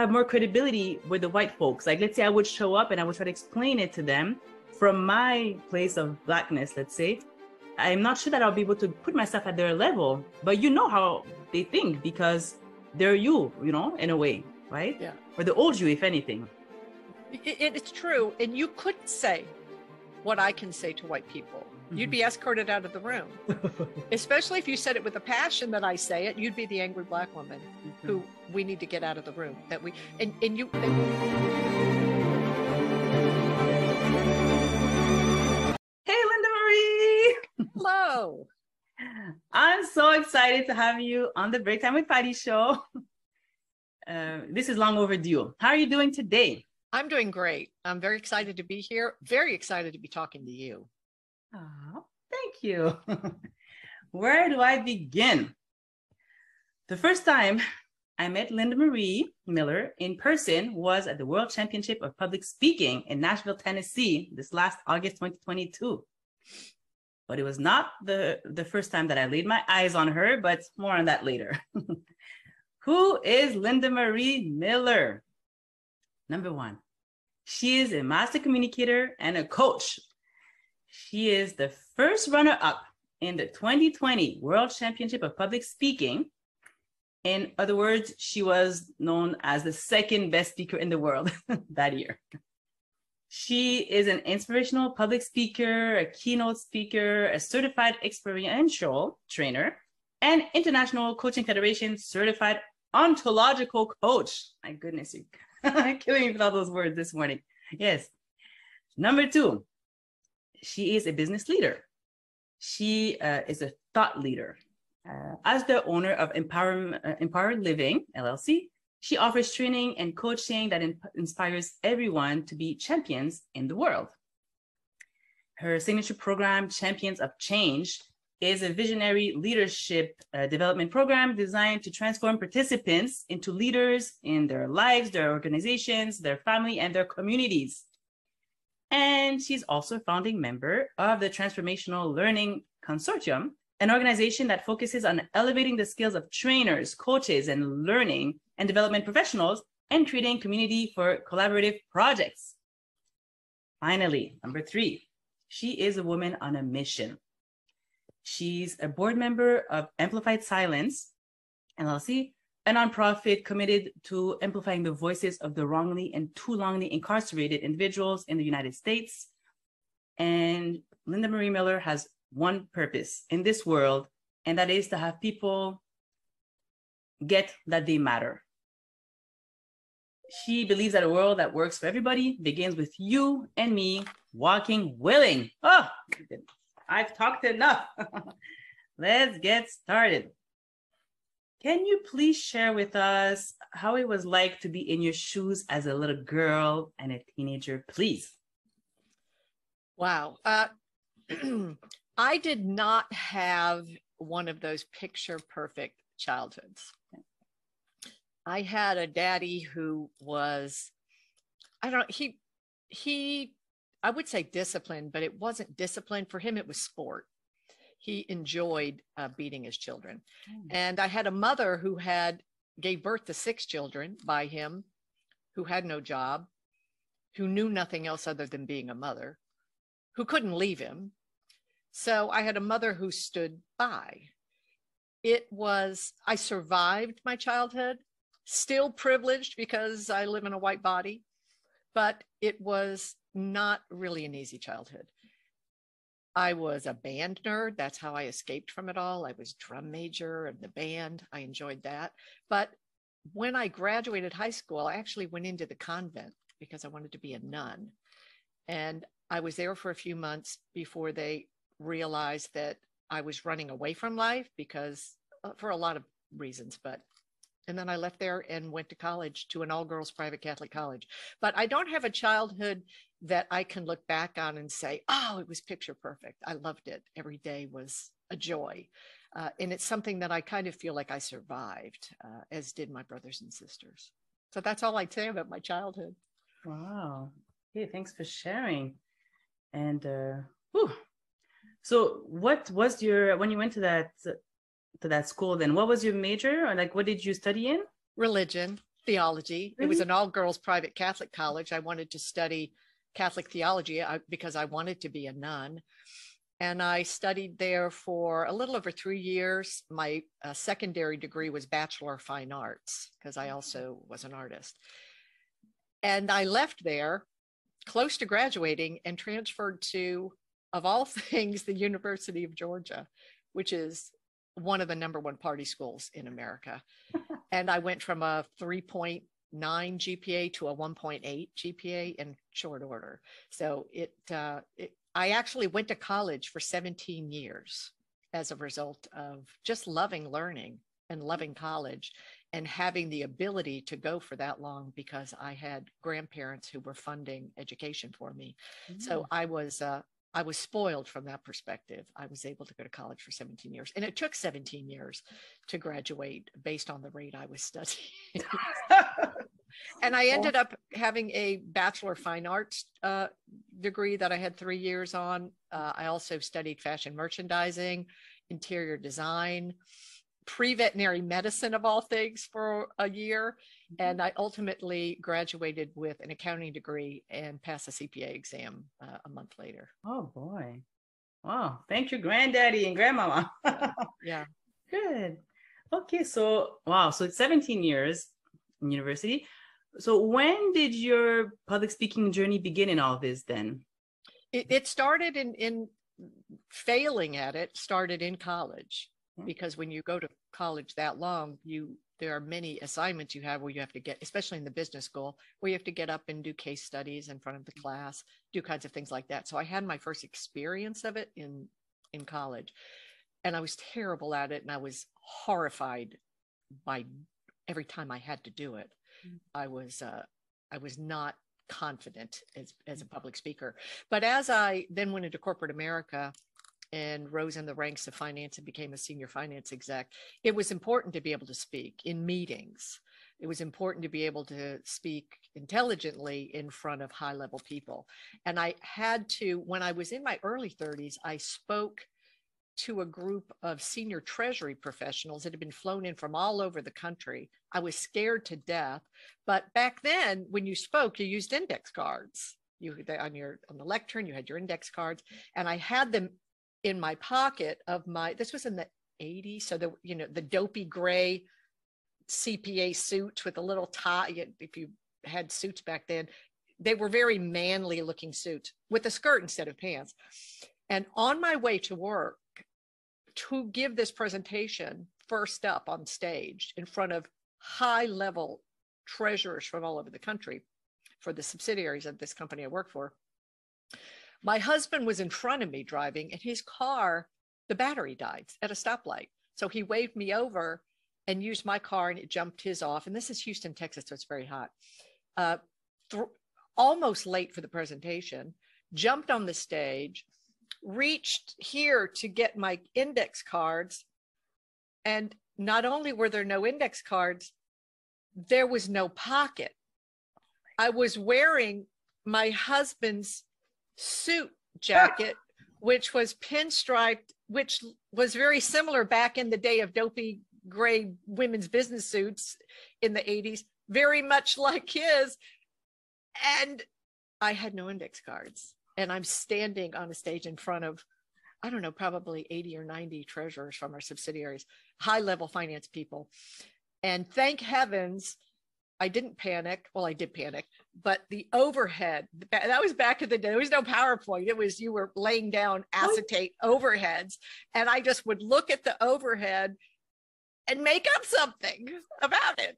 have more credibility with the white folks. Like, let's say I would show up and I would try to explain it to them from my place of blackness, let's say. I'm not sure that I'll be able to put myself at their level, but you know how they think because they're you, you know, in a way, right? Yeah. Or the old you, if anything. It, it's true. And you could say what I can say to white people. You'd Mm-hmm. be escorted out of the room. Especially if you said it with the passion that I say it, you'd be the angry black woman who we need to get out of the room. That we and, and you Hey, Linda Marie. hello. I'm so excited to have you on the Break Time with Patty show. Uh, this is long overdue. How are you doing today? I'm doing great. I'm very excited to be here. Very excited to be talking to you. Oh, thank you. Where do I begin? The first time I met Linda Marie Miller in person was at the World Championship of Public Speaking in Nashville, Tennessee, this last August 2022. But it was not the, the first time that I laid my eyes on her, but more on that later. Who is Linda Marie Miller? Number one, she is a master communicator and a coach. She is the first runner up in the 2020 World Championship of Public Speaking. In other words, she was known as the second best speaker in the world that year. She is an inspirational public speaker, a keynote speaker, a certified experiential trainer, and International Coaching Federation certified ontological coach. My goodness, you're killing me with all those words this morning. Yes. Number two, she is a business leader. She uh, is a thought leader. Uh, as the owner of Empower, uh, Empowered Living LLC, she offers training and coaching that in- inspires everyone to be champions in the world. Her signature program, Champions of Change, is a visionary leadership uh, development program designed to transform participants into leaders in their lives, their organizations, their family, and their communities. And she's also a founding member of the Transformational Learning Consortium, an organization that focuses on elevating the skills of trainers, coaches, and learning and development professionals and creating community for collaborative projects. Finally, number three, she is a woman on a mission. She's a board member of Amplified Silence, LLC, a nonprofit committed to amplifying the voices of the wrongly and too longly incarcerated individuals in the United States. And Linda Marie Miller has one purpose in this world, and that is to have people get that they matter. She believes that a world that works for everybody begins with you and me walking willing. Oh, I've talked enough. Let's get started. Can you please share with us how it was like to be in your shoes as a little girl and a teenager, please? Wow. Uh, I did not have one of those picture perfect childhoods. I had a daddy who was, I don't know, he, he, I would say disciplined, but it wasn't discipline. For him, it was sport. He enjoyed uh, beating his children. And I had a mother who had gave birth to six children by him, who had no job, who knew nothing else other than being a mother, who couldn't leave him. So I had a mother who stood by. It was, I survived my childhood, still privileged because I live in a white body, but it was not really an easy childhood. I was a band nerd. That's how I escaped from it all. I was drum major of the band. I enjoyed that. But when I graduated high school, I actually went into the convent because I wanted to be a nun. And I was there for a few months before they realized that I was running away from life because uh, for a lot of reasons, but and then I left there and went to college to an all girls private Catholic college. But I don't have a childhood that I can look back on and say, oh, it was picture perfect. I loved it. Every day was a joy. Uh, and it's something that I kind of feel like I survived, uh, as did my brothers and sisters. So that's all I'd say about my childhood. Wow. Hey, thanks for sharing. And uh, whew. So, what was your when you went to that to that school? Then, what was your major, or like, what did you study in? Religion. theology. It was mm-hmm. an all girls private Catholic college. I wanted to study Catholic theology uh, because I wanted to be a nun. And I studied there for a little over three years. My uh, secondary degree was Bachelor of Fine Arts because I mm-hmm. also was an artist. And I left there close to graduating and transferred to, of all things, the University of Georgia, which is one of the number one party schools in America. and I went from a 3.9 GPA to a 1.8 GPA in short order. So it, uh, it, I actually went to college for 17 years as a result of just loving learning and loving college and having the ability to go for that long because I had grandparents who were funding education for me. Mm-hmm. So mm. I was uh, I was spoiled from that perspective. I was able to go to college for 17 years, and it took 17 years to graduate based on the rate I was studying. and I ended up having a Bachelor of Fine Arts uh, degree that I had three years on. Uh, I also studied fashion merchandising, interior design, pre veterinary medicine, of all things, for a year. Mm-hmm. And I ultimately graduated with an accounting degree and passed a CPA exam uh, a month later. Oh, boy. Wow. Thank you, granddaddy and grandmama. yeah. Good. Okay. So, wow. So it's 17 years in university. So when did your public speaking journey begin in all this then? It, it started in, in failing at it, started in college because when you go to college that long, you there are many assignments you have where you have to get, especially in the business school, where you have to get up and do case studies in front of the mm. class, do kinds of things like that. So I had my first experience of it in in college, and I was terrible at it, and I was horrified by every time I had to do it. Mm. I was uh, I was not confident as as a mm. public speaker. But as I then went into corporate America and rose in the ranks of finance and became a senior finance exec, it was important to be able to speak in meetings. It was important to be able to speak intelligently in front of high level people. And I had to, when I was in my early 30s, I spoke to a group of senior treasury professionals that had been flown in from all over the country. I was scared to death. But back then, when you spoke, you used index cards. You on your on the lectern, you had your index cards, and I had them in my pocket of my this was in the 80s so the you know the dopey gray cpa suit with a little tie if you had suits back then they were very manly looking suits with a skirt instead of pants. And on my way to work to give this presentation first up on stage in front of high level treasurers from all over the country for the subsidiaries of this company i work for my husband was in front of me driving, and his car, the battery died at a stoplight. So he waved me over and used my car, and it jumped his off. And this is Houston, Texas, so it's very hot. Uh, th- almost late for the presentation, jumped on the stage, reached here to get my index cards. And not only were there no index cards, there was no pocket. I was wearing my husband's suit jacket, which was pinstriped, which was very similar back in the day of dopey gray women's business suits in the 80s, very much like his. And I had no index cards. And I'm standing on a stage in front of, I don't know, probably 80 or 90 treasurers from our subsidiaries, high level finance people. And thank heavens I didn't panic. Well, I did panic, but the overhead, that was back in the day. There was no PowerPoint. It was you were laying down oh. acetate oh. overheads. And I just would look at the overhead and make up something about it.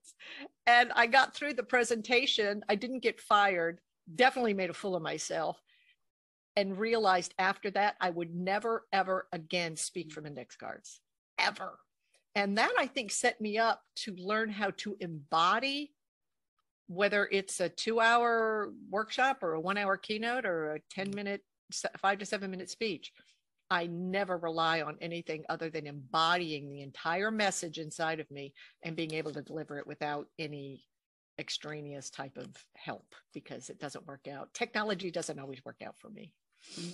And I got through the presentation. I didn't get fired, definitely made a fool of myself, and realized after that I would never, ever again speak from index cards, ever. And that I think set me up to learn how to embody whether it's a two hour workshop or a one hour keynote or a 10 minute, five to seven minute speech, I never rely on anything other than embodying the entire message inside of me and being able to deliver it without any extraneous type of help because it doesn't work out. Technology doesn't always work out for me.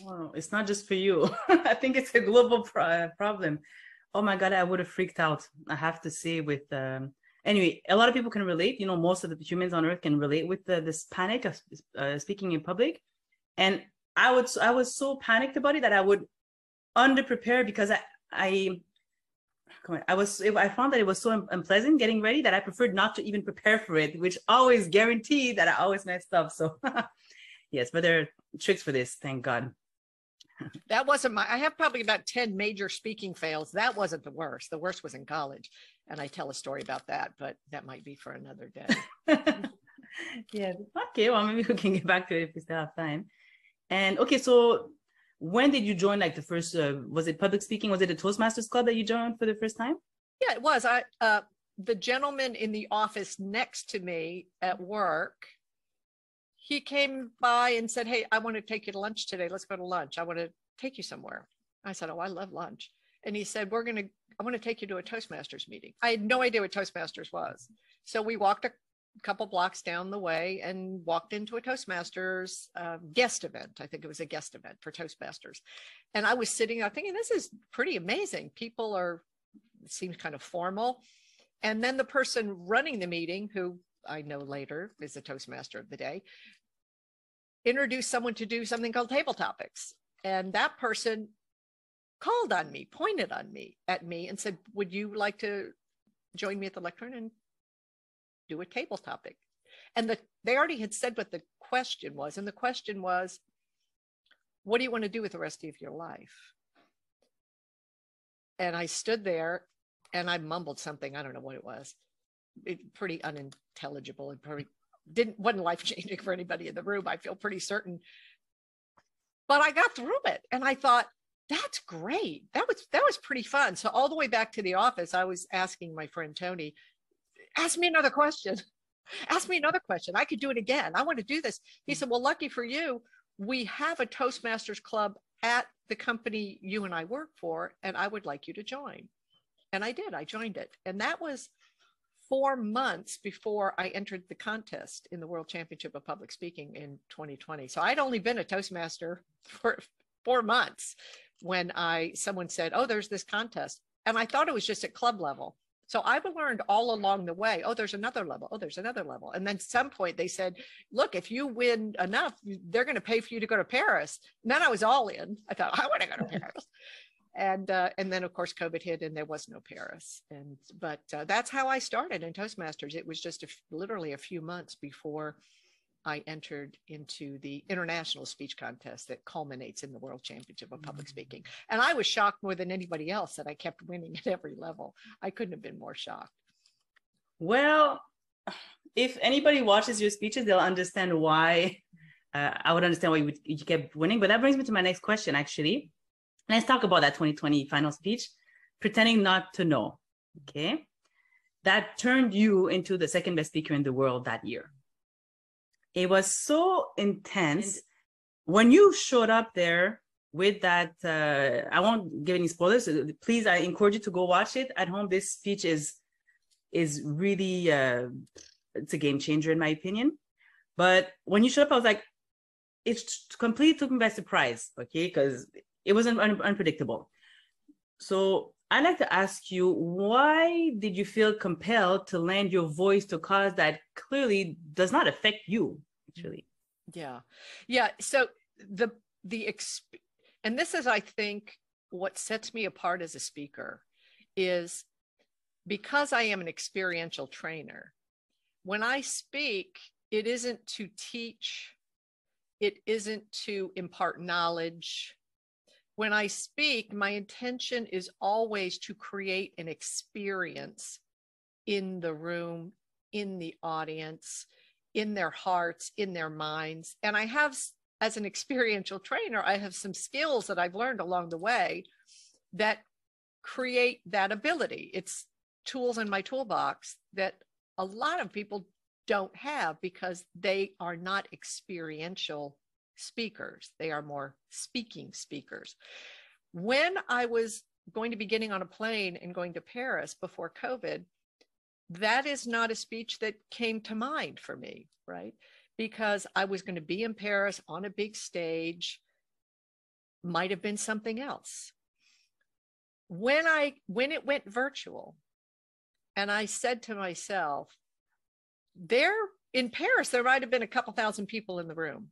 No, it's not just for you. I think it's a global pro- problem. Oh my God, I would have freaked out. I have to say, with um, anyway, a lot of people can relate. You know, most of the humans on Earth can relate with the, this panic of uh, speaking in public. And I would, I was so panicked about it that I would under prepare because I, I, I was, I found that it was so unpleasant getting ready that I preferred not to even prepare for it, which always guaranteed that I always messed up. So, yes, but there are tricks for this. Thank God that wasn't my i have probably about 10 major speaking fails. That wasn't the worst. The worst was in college. And i tell a story about that but that might be for another day. Yeah okay well maybe we can get back to it if we still have time. And okay so when did you join like the first uh, was it public speaking? Was it a toastmasters club that you joined for the first time? Yeah it was. I uh the gentleman in the office next to me at work he came by and said, Hey, I want to take you to lunch today. Let's go to lunch. I want to take you somewhere. I said, Oh, I love lunch. And he said, We're going to, I want to take you to a Toastmasters meeting. I had no idea what Toastmasters was. So we walked a couple blocks down the way and walked into a Toastmasters uh, guest event. I think it was a guest event for Toastmasters. And I was sitting there thinking, This is pretty amazing. People are, it seems kind of formal. And then the person running the meeting, who I know later is the Toastmaster of the day, introduced someone to do something called table topics. And that person called on me, pointed on me at me and said, Would you like to join me at the lectern and do a table topic? And the, they already had said what the question was. And the question was, What do you want to do with the rest of your life? And I stood there and I mumbled something. I don't know what it was. It, pretty unintelligible and pretty didn't wasn't life changing for anybody in the room. I feel pretty certain. But I got through it and I thought, that's great. That was that was pretty fun. So all the way back to the office, I was asking my friend Tony, ask me another question. Ask me another question. I could do it again. I want to do this. He said, Well, lucky for you, we have a Toastmasters club at the company you and I work for, and I would like you to join. And I did. I joined it. And that was four months before I entered the contest in the World Championship of Public Speaking in 2020. So I'd only been a Toastmaster for four months when I someone said, "Oh, there's this contest," and I thought it was just at club level. So I've learned all along the way. Oh, there's another level. Oh, there's another level. And then some point they said, "Look, if you win enough, they're going to pay for you to go to Paris." And then I was all in. I thought I want to go to Paris and uh, and then of course COVID hit and there was no Paris. And but uh, that's how I started in Toastmasters. It was just a, literally a few months before I entered into the international speech contest that culminates in the World Championship of Public mm-hmm. Speaking. And I was shocked more than anybody else that I kept winning at every level. I couldn't have been more shocked. Well, if anybody watches your speeches, they'll understand why. Uh, I would understand why you, would, you kept winning. But that brings me to my next question, actually Let's talk about that 2020 final speech, pretending not to know. Okay. That turned you into the second best speaker in the world that year. It was so intense. When you showed up there with that, uh, I won't give any spoilers. Please, I encourage you to go watch it at home. This speech is is really uh, it's a game changer in my opinion. But when you showed up, I was like, it completely took me by surprise. Okay, because it was un- unpredictable. So I'd like to ask you, why did you feel compelled to lend your voice to a cause that clearly does not affect you, actually? Yeah, yeah. So the the exp- and this is, I think, what sets me apart as a speaker is because I am an experiential trainer. When I speak, it isn't to teach, it isn't to impart knowledge, when I speak, my intention is always to create an experience in the room, in the audience, in their hearts, in their minds. And I have, as an experiential trainer, I have some skills that I've learned along the way that create that ability. It's tools in my toolbox that a lot of people don't have because they are not experiential speakers. They are more speaking speakers. When I was going to be getting on a plane and going to Paris before COVID, that is not a speech that came to mind for me, right? Because I was going to be in Paris on a big stage, might have been something else. When I when it went virtual, And I said to myself, there in Paris, there might have been a couple thousand people in the room.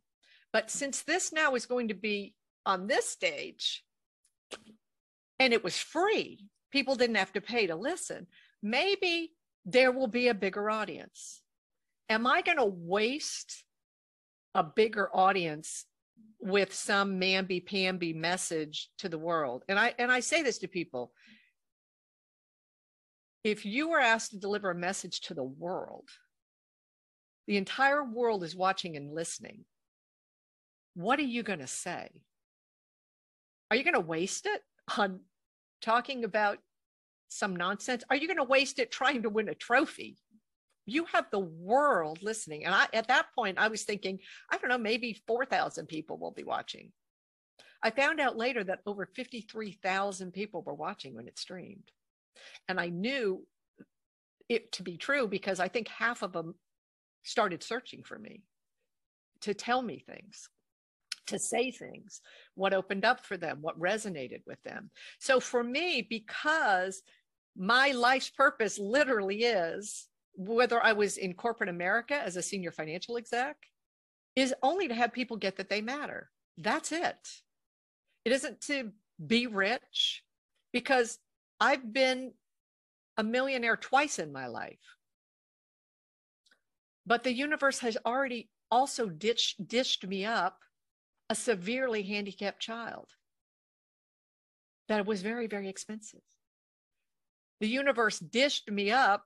But since this now is going to be on this stage and it was free, people didn't have to pay to listen, maybe there will be a bigger audience. Am I going to waste a bigger audience with some mamby-pamby message to the world? And I and I say this to people. If you were asked to deliver a message to the world, the entire world is watching and listening. What are you going to say? Are you going to waste it on talking about some nonsense? Are you going to waste it trying to win a trophy? You have the world listening. And I, at that point, I was thinking, I don't know, maybe 4,000 people will be watching. I found out later that over 53,000 people were watching when it streamed. And I knew it to be true because I think half of them started searching for me to tell me things to say things, what opened up for them, what resonated with them. So for me, because my life's purpose literally is whether I was in corporate America as a senior financial exec, is only to have people get that they matter. That's it. It isn't to be rich because I've been a millionaire twice in my life. But the universe has already also ditched, dished me up a severely handicapped child that was very, very expensive. The universe dished me up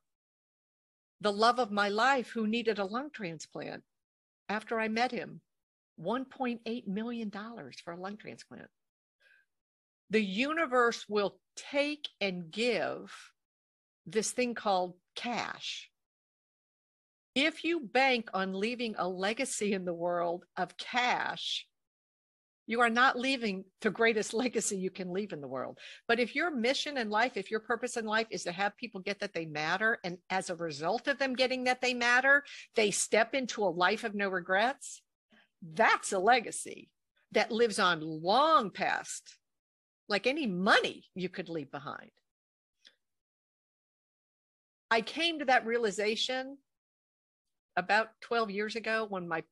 the love of my life who needed a lung transplant after I met him. $1.8 million for a lung transplant. The universe will take and give this thing called cash. If you bank on leaving a legacy in the world of cash, you are not leaving the greatest legacy you can leave in the world. But if your mission in life, if your purpose in life is to have people get that they matter, and as a result of them getting that they matter, they step into a life of no regrets, that's a legacy that lives on long past, like any money you could leave behind. I came to that realization about 12 years ago when my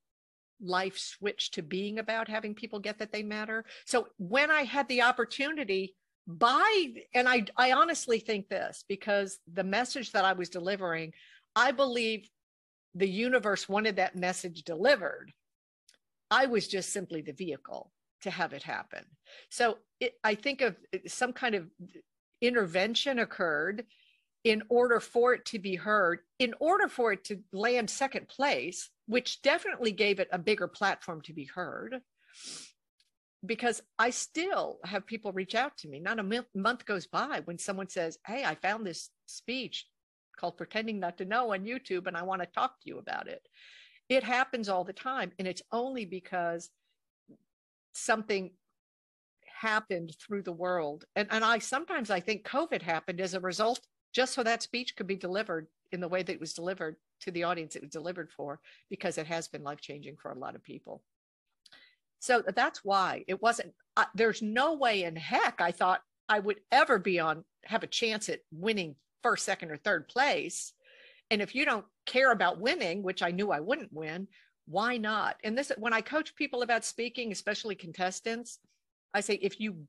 life switched to being about having people get that they matter. So when I had the opportunity by and I I honestly think this because the message that I was delivering, I believe the universe wanted that message delivered. I was just simply the vehicle to have it happen. So it, I think of some kind of intervention occurred in order for it to be heard, in order for it to land second place, which definitely gave it a bigger platform to be heard. Because I still have people reach out to me. Not a month goes by when someone says, Hey, I found this speech called Pretending Not to Know on YouTube, and I want to talk to you about it. It happens all the time. And it's only because something happened through the world. And, and I sometimes I think COVID happened as a result just so that speech could be delivered in the way that it was delivered to the audience it was delivered for, because it has been life changing for a lot of people. So that's why it wasn't, uh, there's no way in heck I thought I would ever be on, have a chance at winning first, second, or third place. And if you don't care about winning, which I knew I wouldn't win, why not? And this, when I coach people about speaking, especially contestants, I say, if you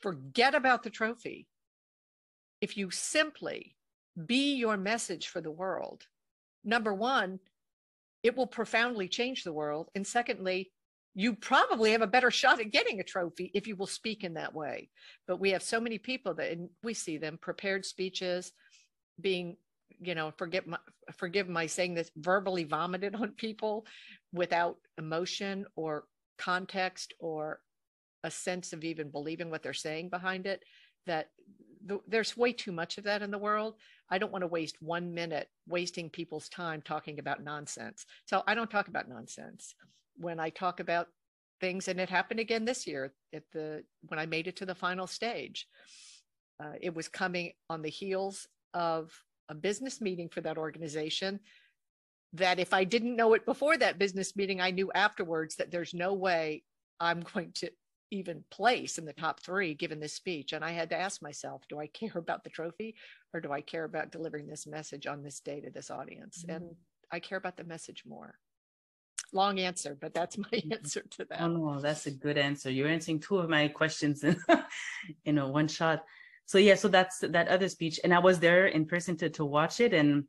forget about the trophy if you simply be your message for the world, number one, it will profoundly change the world. And secondly, you probably have a better shot at getting a trophy if you will speak in that way. But we have so many people that we see them prepared speeches being, you know, forget my, forgive my saying this, verbally vomited on people without emotion or context or a sense of even believing what they're saying behind it that the, there's way too much of that in the world. I don't want to waste one minute wasting people's time talking about nonsense. So I don't talk about nonsense. When I talk about things, and it happened again this year at the when I made it to the final stage, uh, it was coming on the heels of a business meeting for that organization. That if I didn't know it before that business meeting, I knew afterwards that there's no way I'm going to even place in the top three given this speech. And I had to ask myself, do I care about the trophy or do I care about delivering this message on this day to this audience? Mm-hmm. And I care about the message more. Long answer, but that's my mm-hmm. answer to that. Oh no, that's a good answer. You're answering two of my questions in, in a one shot. So yeah, so that's that other speech, and I was there in person to to watch it, and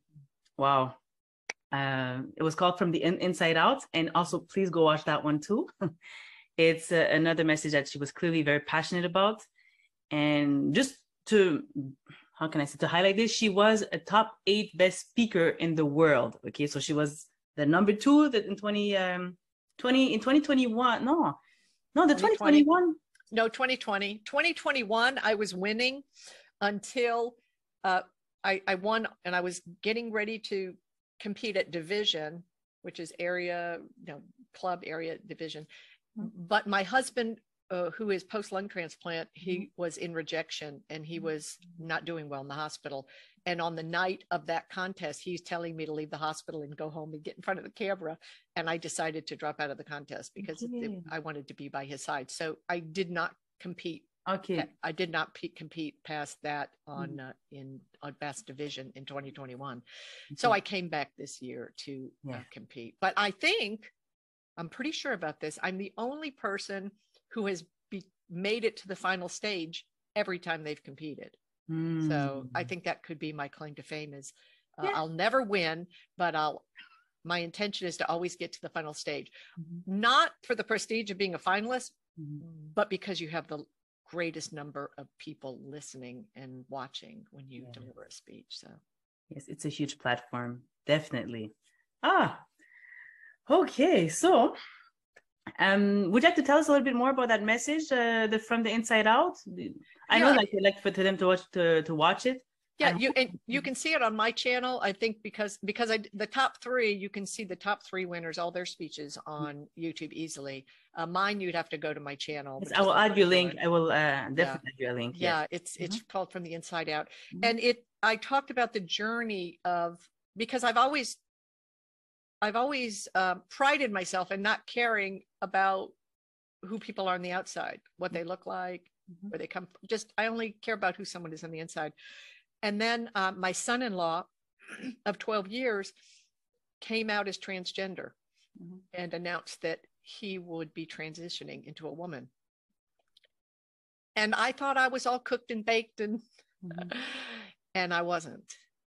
wow, uh, it was called from the in, inside out, and also please go watch that one too. it's uh, another message that she was clearly very passionate about, and just to how can I say to highlight this, she was a top eight best speaker in the world. Okay, so she was the number two that in 20 um 20 in 2021 no no the 2021 no 2020 2021 i was winning until uh, I, I won and i was getting ready to compete at division which is area you know club area division. But my husband uh, who is post lung transplant, he mm-hmm. was in rejection and he was not doing well in the hospital. And on the night of that contest, he's telling me to leave the hospital and go home and get in front of the camera. And I decided to drop out of the contest because okay. it, I wanted to be by his side. So I did not compete. Okay. I did not pe- compete past that on mm. uh, in on best division in 2021. Okay. So I came back this year to uh, yeah. uh, compete. But I think I'm pretty sure about this. I'm the only person who has be, made it to the final stage every time they've competed. Mm. So I hmm. think that could be my claim to fame is uh, yeah. I'll never win, but I'll my intention is to always get to the final stage. Mm-hmm. Not for the prestige of being a finalist, mm-hmm. but because you have the greatest number of people listening and watching when you yeah. deliver a speech. So yes, it's a huge platform. Definitely. Ah, okay. So um, would you like to tell us a little bit more about that message, uh, the from the inside out? I yeah. know, like, you like for them to watch to to watch it. Yeah, you and you can see it on my channel. I think because because I the top three, you can see the top three winners, all their speeches on YouTube easily. Uh, mine, you'd have to go to my channel. Yes, I will add you a link. I will uh, definitely yeah. add you a link. Yeah, it's it's mm-hmm. called From the Inside Out, mm-hmm. and it. I talked about the journey of because I've always I've always uh, prided myself in not caring about who people are on the outside, what they look like, mm-hmm. where they come. From. Just I only care about who someone is on the inside. And then uh, my son-in-law of 12 years came out as transgender mm-hmm. and announced that he would be transitioning into a woman. And I thought I was all cooked and baked and mm-hmm. and I wasn't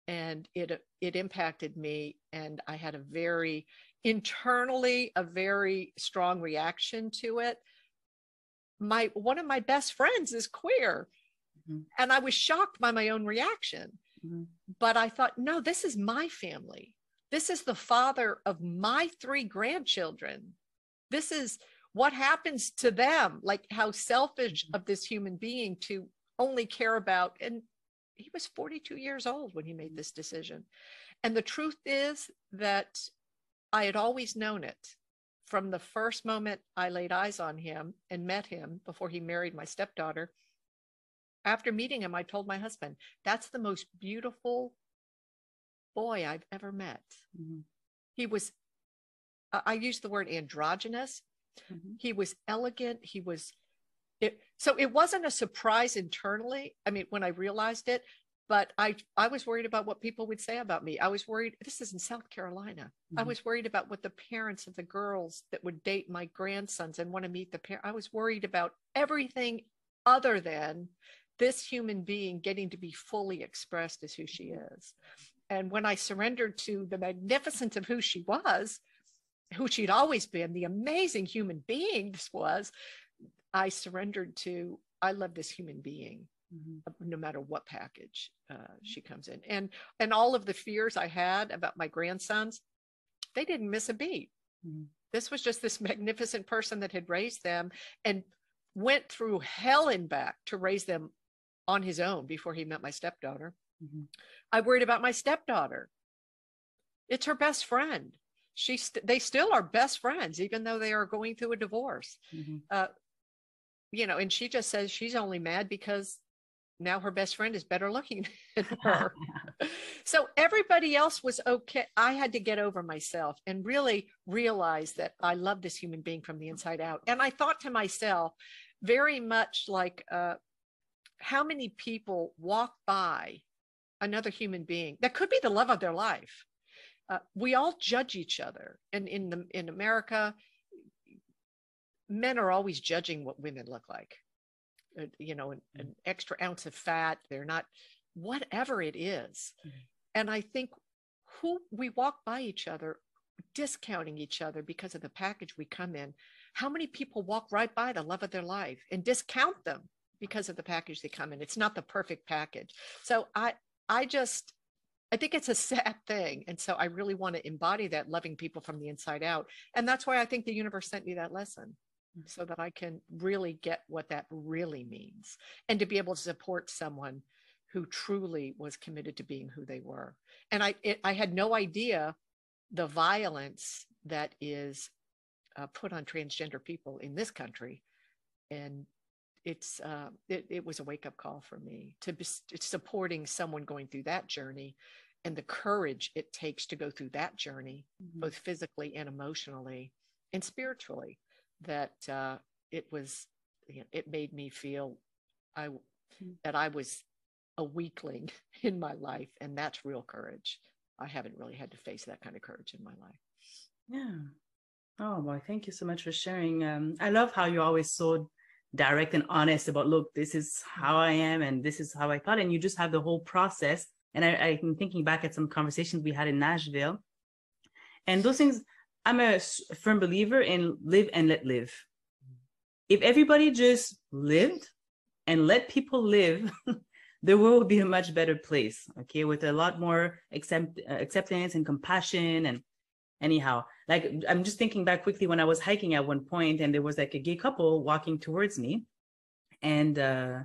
and it it impacted me and i had a very internally a very strong reaction to it my one of my best friends is queer mm-hmm. and i was shocked by my own reaction mm-hmm. but i thought no this is my family this is the father of my three grandchildren this is what happens to them like how selfish mm-hmm. of this human being to only care about and he was 42 years old when he made this decision. And the truth is that I had always known it from the first moment I laid eyes on him and met him before he married my stepdaughter. After meeting him, I told my husband, that's the most beautiful boy I've ever met. Mm-hmm. He was, I use the word androgynous. Mm-hmm. He was elegant. He was it, so it wasn't a surprise internally. I mean, when I realized it, but I I was worried about what people would say about me. I was worried. This is in South Carolina. Mm-hmm. I was worried about what the parents of the girls that would date my grandsons and want to meet the parent. I was worried about everything other than this human being getting to be fully expressed as who she is. And when I surrendered to the magnificence of who she was, who she'd always been, the amazing human being this was, I surrendered to, I love this human being. Mm-hmm. no matter what package uh, she comes in and and all of the fears i had about my grandsons they didn't miss a beat mm-hmm. this was just this magnificent person that had raised them and went through hell and back to raise them on his own before he met my stepdaughter mm-hmm. i worried about my stepdaughter it's her best friend she st- they still are best friends even though they are going through a divorce mm-hmm. uh, you know, and she just says she's only mad because now her best friend is better looking than her. so everybody else was okay. I had to get over myself and really realize that I love this human being from the inside out. And I thought to myself very much like uh, how many people walk by another human being that could be the love of their life. Uh, we all judge each other, and in the in America, men are always judging what women look like. Uh, you know, an, an, extra ounce of fat. They're not whatever it is. Mm-hmm. and I think who we walk by each other discounting each other because of the package we come in. How many people walk right by the love of their life and discount them because of the package they come in? It's not the perfect package. So I I just I think it's a sad thing. And so I really want to embody that loving people from the inside out. And that's why I think the universe sent me that lesson so that I can really get what that really means and to be able to support someone who truly was committed to being who they were. And I, it, I had no idea the violence that is uh, put on transgender people in this country. And it's, uh, it, it was a wake up call for me to be supporting someone going through that journey and the courage it takes to go through that journey, mm-hmm. both physically and emotionally and spiritually that uh, it was you know, it made me feel I hmm. that I was a weakling in my life, and that's real courage. I haven't really had to face that kind of courage in my life. Yeah. Oh boy, thank you so much for sharing. Um, I love how you're always so direct and honest about look, this is how I am and this is how I thought, and you just have the whole process. And I, I'm thinking back at some conversations we had in Nashville, and those things I'm a firm believer in live and let live. If everybody just lived and let people live, the world would be a much better place. Okay, with a lot more accept, uh, acceptance and compassion. And anyhow, like I'm just thinking back quickly when I was hiking at one point, and there was like a gay couple walking towards me, and uh,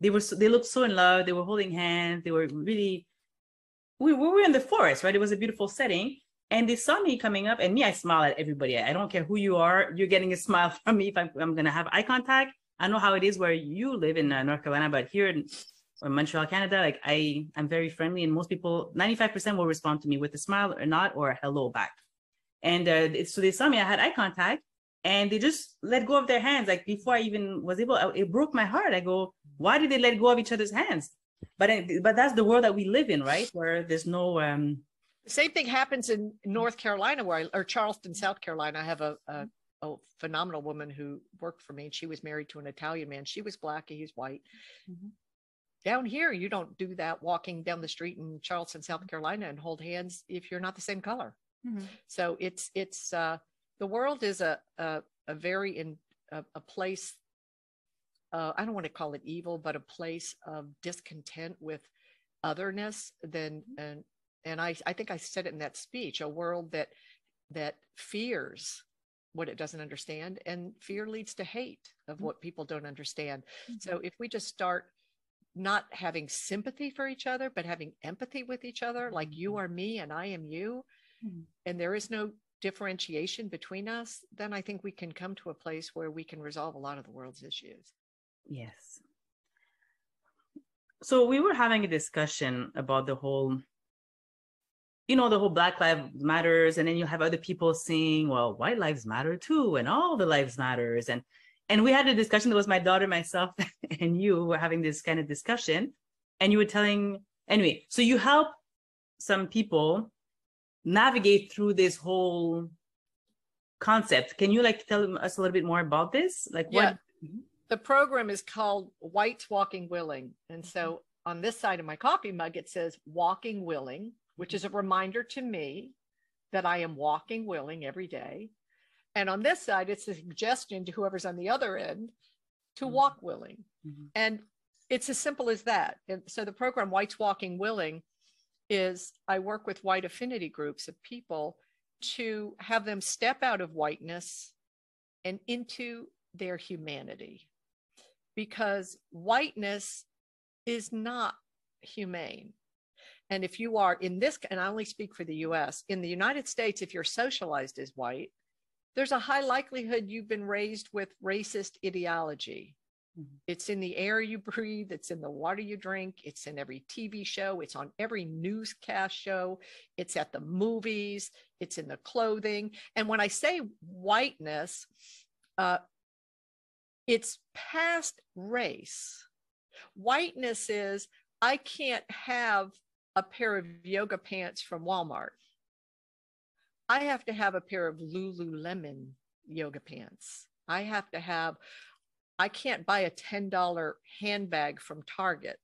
they were so, they looked so in love. They were holding hands. They were really. We, we were in the forest, right? It was a beautiful setting and they saw me coming up, and me, I smile at everybody. I don't care who you are. You're getting a smile from me if I'm, I'm going to have eye contact. I know how it is where you live in uh, North Carolina, but here in Montreal, Canada, like I, I'm very friendly, and most people, 95% will respond to me with a smile or not or hello back. And uh, so they saw me. I had eye contact, and they just let go of their hands. Like before I even was able, it broke my heart. I go, why did they let go of each other's hands? But but that's the world that we live in, right? Where there's no um, same thing happens in North Carolina, where I, or Charleston, South Carolina. I have a, a, a, phenomenal woman who worked for me, and she was married to an Italian man. She was black, he's white. Mm-hmm. Down here, you don't do that walking down the street in Charleston, South Carolina, and hold hands if you're not the same color. Mm-hmm. So it's it's uh, the world is a a, a very in a, a place. Uh, I don't want to call it evil, but a place of discontent with otherness than mm-hmm. and and I, I think I said it in that speech, a world that that fears what it doesn't understand and fear leads to hate of mm-hmm. what people don't understand. Mm-hmm. So if we just start not having sympathy for each other, but having empathy with each other, like you mm-hmm. are me and I am you, mm-hmm. and there is no differentiation between us, then I think we can come to a place where we can resolve a lot of the world's issues. Yes. So we were having a discussion about the whole you know, the whole Black Lives Matters, and then you have other people saying, well, white lives matter too, and all the lives matters. And and we had a discussion. There was my daughter, myself, and you were having this kind of discussion. And you were telling anyway, so you help some people navigate through this whole concept. Can you like tell us a little bit more about this? Like yeah. what the program is called Whites Walking Willing. And so mm-hmm. on this side of my coffee mug, it says walking willing which is a reminder to me that I am walking willing every day. And on this side, it's a suggestion to whoever's on the other end to mm-hmm. walk willing. Mm-hmm. And it's as simple as that. And so the program Whites Walking Willing is I work with white affinity groups of people to have them step out of whiteness and into their humanity because whiteness is not humane. And if you are in this, and I only speak for the US, in the United States, if you're socialized as white, there's a high likelihood you've been raised with racist ideology. Mm-hmm. It's in the air you breathe, it's in the water you drink, it's in every TV show, it's on every newscast show, it's at the movies, it's in the clothing. And when I say whiteness, uh, it's past race. Whiteness is I can't have a pair of yoga pants from Walmart. I have to have a pair of Lululemon yoga pants. I have to have, I can't buy a $10 handbag from Target.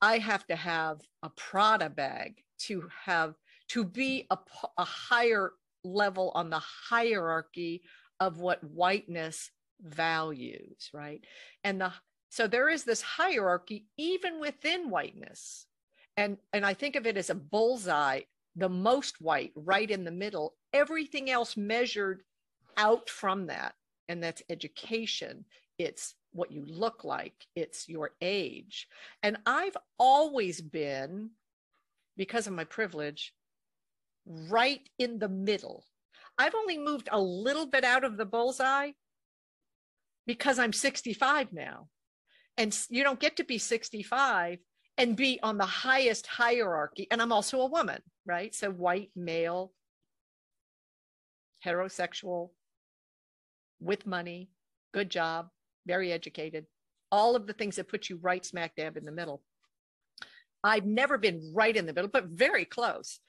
I have to have a Prada bag to have, to be a, a higher level on the hierarchy of what whiteness values, right? And the so there is this hierarchy even within whiteness. And and I think of it as a bullseye, the most white right in the middle, everything else measured out from that. And that's education. It's what you look like, it's your age. And I've always been because of my privilege right in the middle. I've only moved a little bit out of the bullseye because I'm 65 now. And you don't get to be 65 and be on the highest hierarchy. And I'm also a woman, right? So white, male, heterosexual, with money, good job, very educated, all of the things that put you right smack dab in the middle. I've never been right in the middle, but very close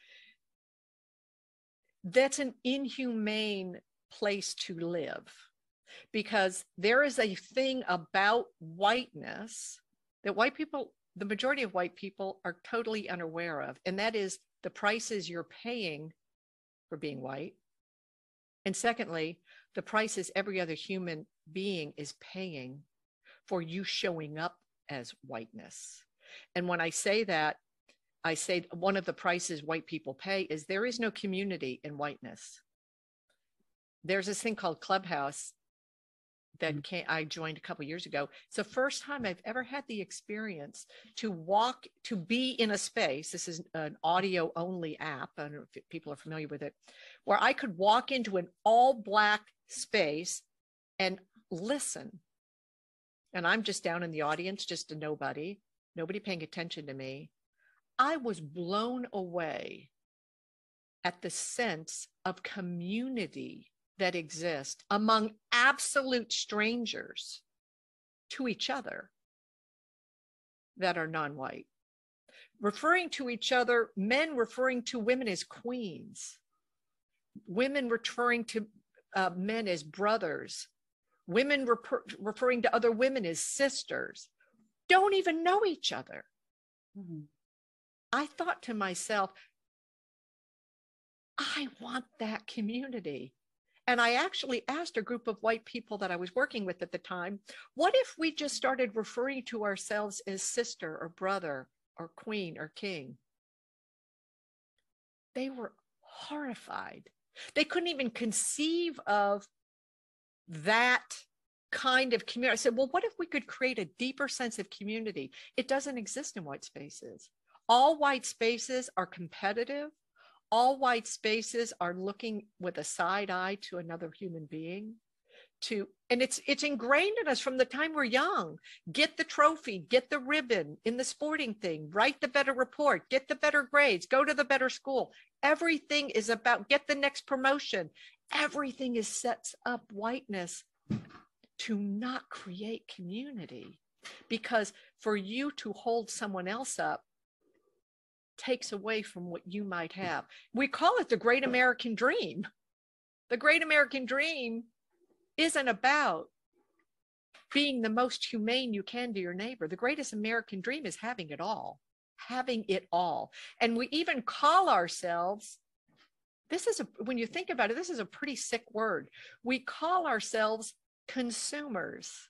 that's an inhumane place to live because there is a thing about whiteness that white people, the majority of white people, are totally unaware of. And that is the prices you're paying for being white. And secondly, the prices every other human being is paying for you showing up as whiteness. And when I say that, I say one of the prices white people pay is there is no community in whiteness. There's this thing called Clubhouse that mm-hmm. came, I joined a couple years ago. It's the first time I've ever had the experience to walk, to be in a space. This is an audio only app. I don't know if people are familiar with it, where I could walk into an all black space and listen. And I'm just down in the audience, just a nobody, nobody paying attention to me. I was blown away at the sense of community that exist among absolute strangers to each other that are non white. Referring to each other, men referring to women as queens, women referring to uh, men as brothers, women refer- referring to other women as sisters, don't even know each other. Mm-hmm. I thought to myself, I want that community. And I actually asked a group of white people that I was working with at the time, what if we just started referring to ourselves as sister or brother or queen or king? They were horrified. They couldn't even conceive of that kind of community. I said, well, what if we could create a deeper sense of community? It doesn't exist in white spaces all white spaces are competitive. All white spaces are looking with a side eye to another human being to and it's it's ingrained in us from the time we're young. Get the trophy get the ribbon in the sporting thing write the better report get the better grades go to the better school. Everything is about get the next promotion. Everything is sets up whiteness to not create community because for you to hold someone else up takes away from what you might have. We call it the great American dream. The great American dream isn't about being the most humane you can to your neighbor. The greatest American dream is having it all, having it all. And we even call ourselves this is a when you think about it this is a pretty sick word we call ourselves consumers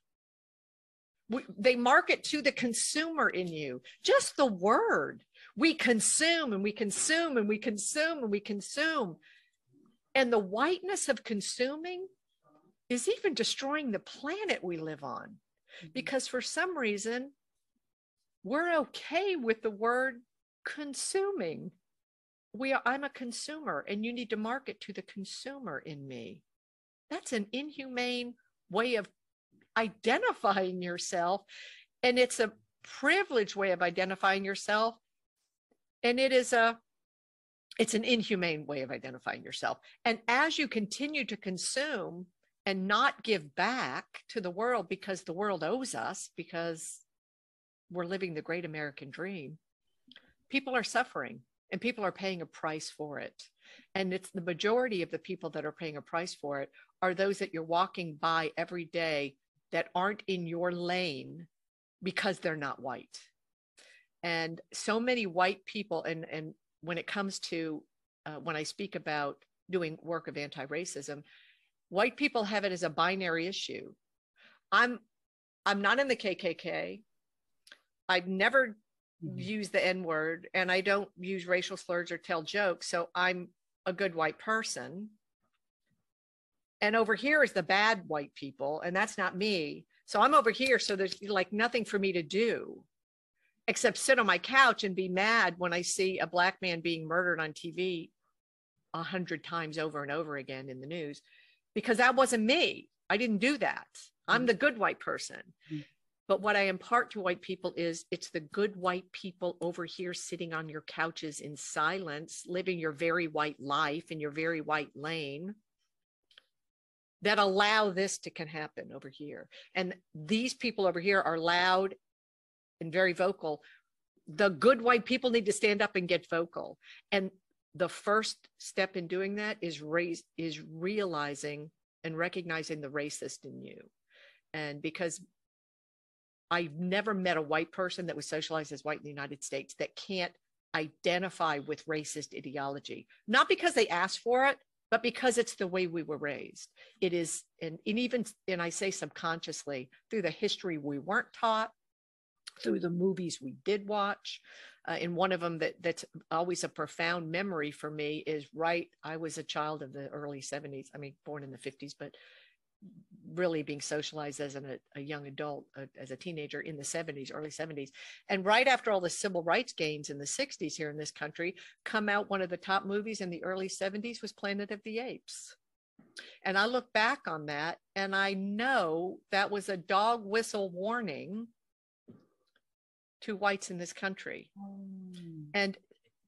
we, they market to the consumer in you just the word we consume and we consume and we consume and we consume. And the whiteness of consuming is even destroying the planet we live on. Mm-hmm. Because for some reason, we're okay with the word consuming. We are, I'm a consumer and you need to market to the consumer in me. That's an inhumane way of identifying yourself. And it's a privileged way of identifying yourself and it is a it's an inhumane way of identifying yourself and as you continue to consume and not give back to the world because the world owes us because we're living the great American dream, people are suffering and people are paying a price for it. And it's the majority of the people that are paying a price for it are those that you're walking by every day that aren't in your lane because they're not white. And so many white people, and, and when it comes to uh, when I speak about doing work of anti racism, white people have it as a binary issue. I'm I'm not in the KKK. I've never mm-hmm. used the N word and I don't use racial slurs or tell jokes. So I'm a good white person. And over here is the bad white people, and that's not me. So I'm over here. So there's like nothing for me to do except sit on my couch and be mad when I see a black man being murdered on TV a hundred times over and over again in the news because that wasn't me. I didn't do that. I'm the good white person. Mm. But what I impart to white people is it's the good white people over here sitting on your couches in silence, living your very white life in your very white lane that allow this to can happen over here. And these people over here are loud and very vocal. The good white people need to stand up and get vocal. And the first step in doing that is raise is realizing and recognizing the racist in you. And because I've never met a white person that was socialized as white in the United States that can't identify with racist ideology, not because they asked for it, but because it's the way we were raised. It is, and, and even, and I say subconsciously, through the history we weren't taught, through the movies we did watch. Uh, and one of them that that's always a profound memory for me is right. I was a child of the early 70s. I mean, born in the 50s, but really being socialized as an, a, a young adult, uh, as a teenager in the 70s, early 70s. And right after all the civil rights gains in the 60s here in this country, come out one of the top movies in the early 70s was Planet of the Apes. And I look back on that and I know that was a dog whistle warning to whites in this country. Mm. And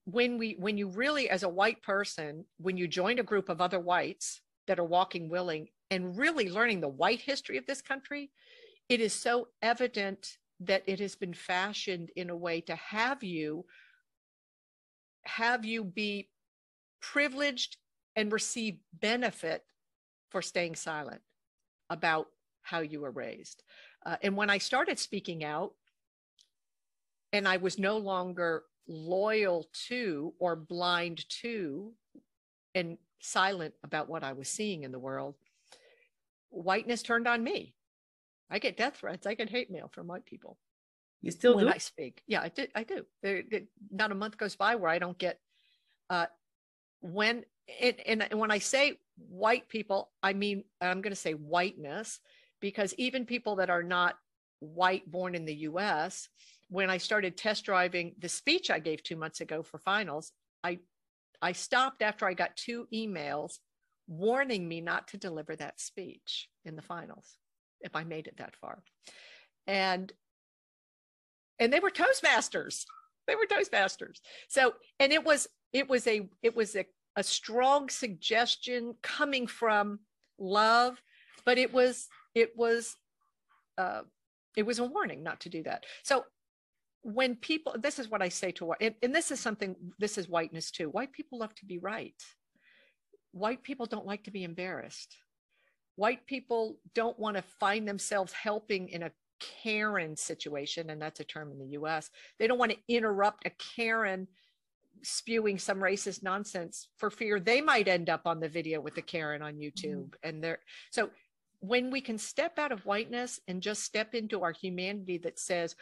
when we when you really as a white person when you join a group of other whites that are walking willing and really learning the white history of this country, it is so evident that it has been fashioned in a way to have you have you be privileged and receive benefit for staying silent about how you were raised. Uh, and when I started speaking out, and I was no longer loyal to or blind to and silent about what I was seeing in the world, whiteness turned on me. I get death threats. I get hate mail from white people. You still when do? I speak. Yeah, I do. I do. There, there, not a month goes by where I don't get. Uh, when it, and when I say white people, I mean I'm going to say whiteness because even people that are not white born in the U.S. When I started test driving the speech I gave two months ago for finals, I I stopped after I got two emails warning me not to deliver that speech in the finals if I made it that far. And and they were toastmasters. They were toastmasters. So and it was it was a it was a, a strong suggestion coming from love, but it was it was uh it was a warning not to do that. So when people this is what I say to and, and this is something this is whiteness too. White people love to be right white people don't like to be embarrassed. White people don't want to find themselves helping in a Karen situation, and that's a term in the US. They don't want to interrupt a Karen spewing some racist nonsense for fear they might end up on the video with the Karen on YouTube. Mm. And they're so when we can step out of whiteness and just step into our humanity that says,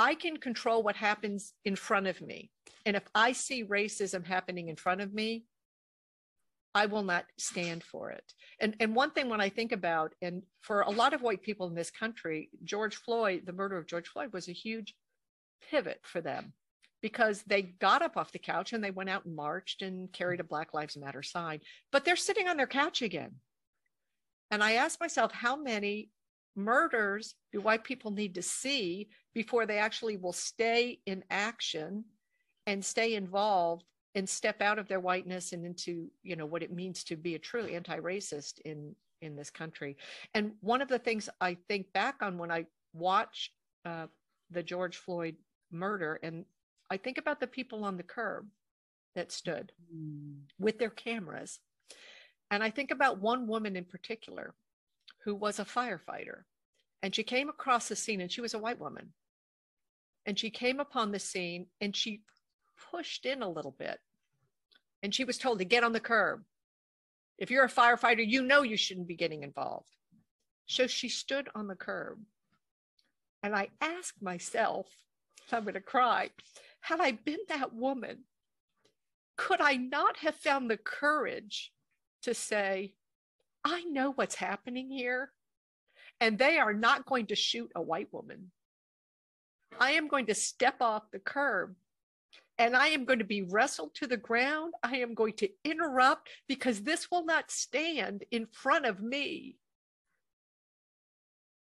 I can control what happens in front of me. And if I see racism happening in front of me, I will not stand for it. And and one thing when I think about, and for a lot of white people in this country, George Floyd, the murder of George Floyd was a huge pivot for them because they got up off the couch and they went out and marched and carried a Black Lives Matter sign, but they're sitting on their couch again. And I ask myself, how many murders do white people need to see before they actually will stay in action and stay involved and step out of their whiteness and into you know what it means to be a true anti-racist in in this country. And one of the things I think back on when I watch uh, the George Floyd murder, and I think about the people on the curb that stood mm. with their cameras. And I think about one woman in particular who was a firefighter. And she came across the scene, and she was a white woman. And she came upon the scene and she pushed in a little bit. And she was told to get on the curb. If you're a firefighter, you know you shouldn't be getting involved. So she stood on the curb. And I asked myself, I'm going to cry, had I been that woman, could I not have found the courage to say, I know what's happening here, and they are not going to shoot a white woman. I am going to step off the curb and I am going to be wrestled to the ground. I am going to interrupt because this will not stand in front of me.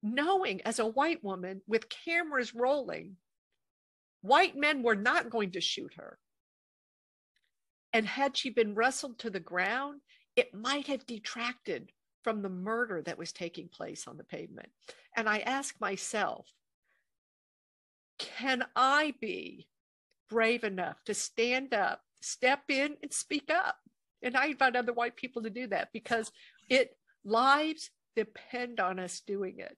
Knowing as a white woman with cameras rolling, white men were not going to shoot her. And had she been wrestled to the ground, it might have detracted from the murder that was taking place on the pavement. And I ask myself, can I be brave enough to stand up, step in, and speak up? And I invite other white people to do that because it lives depend on us doing it.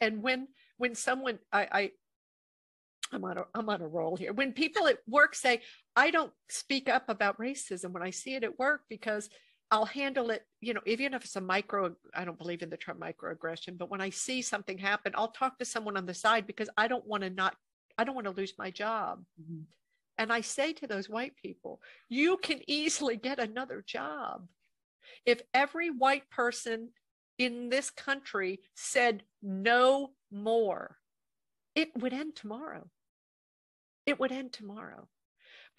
And when when someone I, I I'm on a I'm on a roll here. When people at work say, I don't speak up about racism when I see it at work because I'll handle it, you know, even if it's a micro, I don't believe in the term microaggression, but when I see something happen, I'll talk to someone on the side because I don't want to not, I don't want to lose my job. Mm-hmm. And I say to those white people, you can easily get another job. If every white person in this country said no more, it would end tomorrow. It would end tomorrow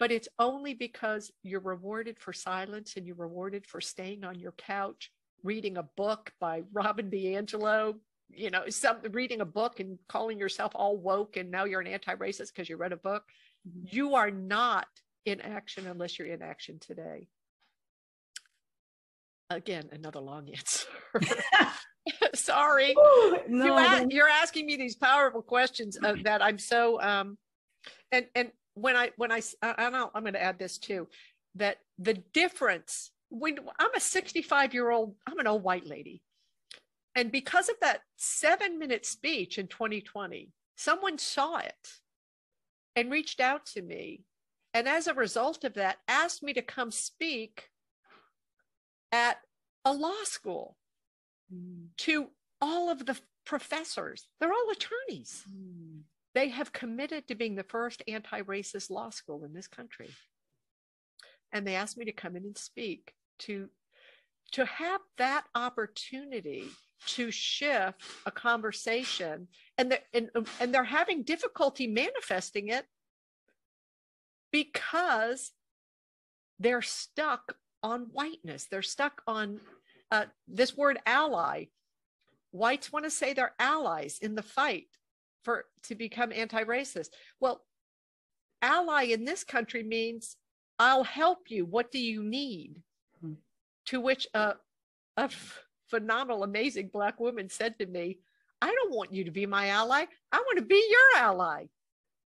but it's only because you're rewarded for silence and you're rewarded for staying on your couch reading a book by Robin DiAngelo, you know, some reading a book and calling yourself all woke and now you're an anti-racist because you read a book. Mm-hmm. You are not in action unless you're in action today. Again, another long answer. Sorry. Ooh, no, you are asking me these powerful questions uh, that I'm so um and and when I when I and i am going to add this too, that the difference when I'm a 65 year old, I'm an old white lady, and because of that seven minute speech in 2020, someone saw it and reached out to me, and as a result of that, asked me to come speak at a law school mm. to all of the professors. They're all attorneys. Mm. They have committed to being the first anti racist law school in this country. And they asked me to come in and speak to, to have that opportunity to shift a conversation. And they're, and, and they're having difficulty manifesting it because they're stuck on whiteness. They're stuck on uh, this word ally. Whites want to say they're allies in the fight for to become anti-racist. Well, ally in this country means I'll help you. What do you need? Hmm. To which a, a phenomenal, amazing black woman said to me, I don't want you to be my ally. I want to be your ally.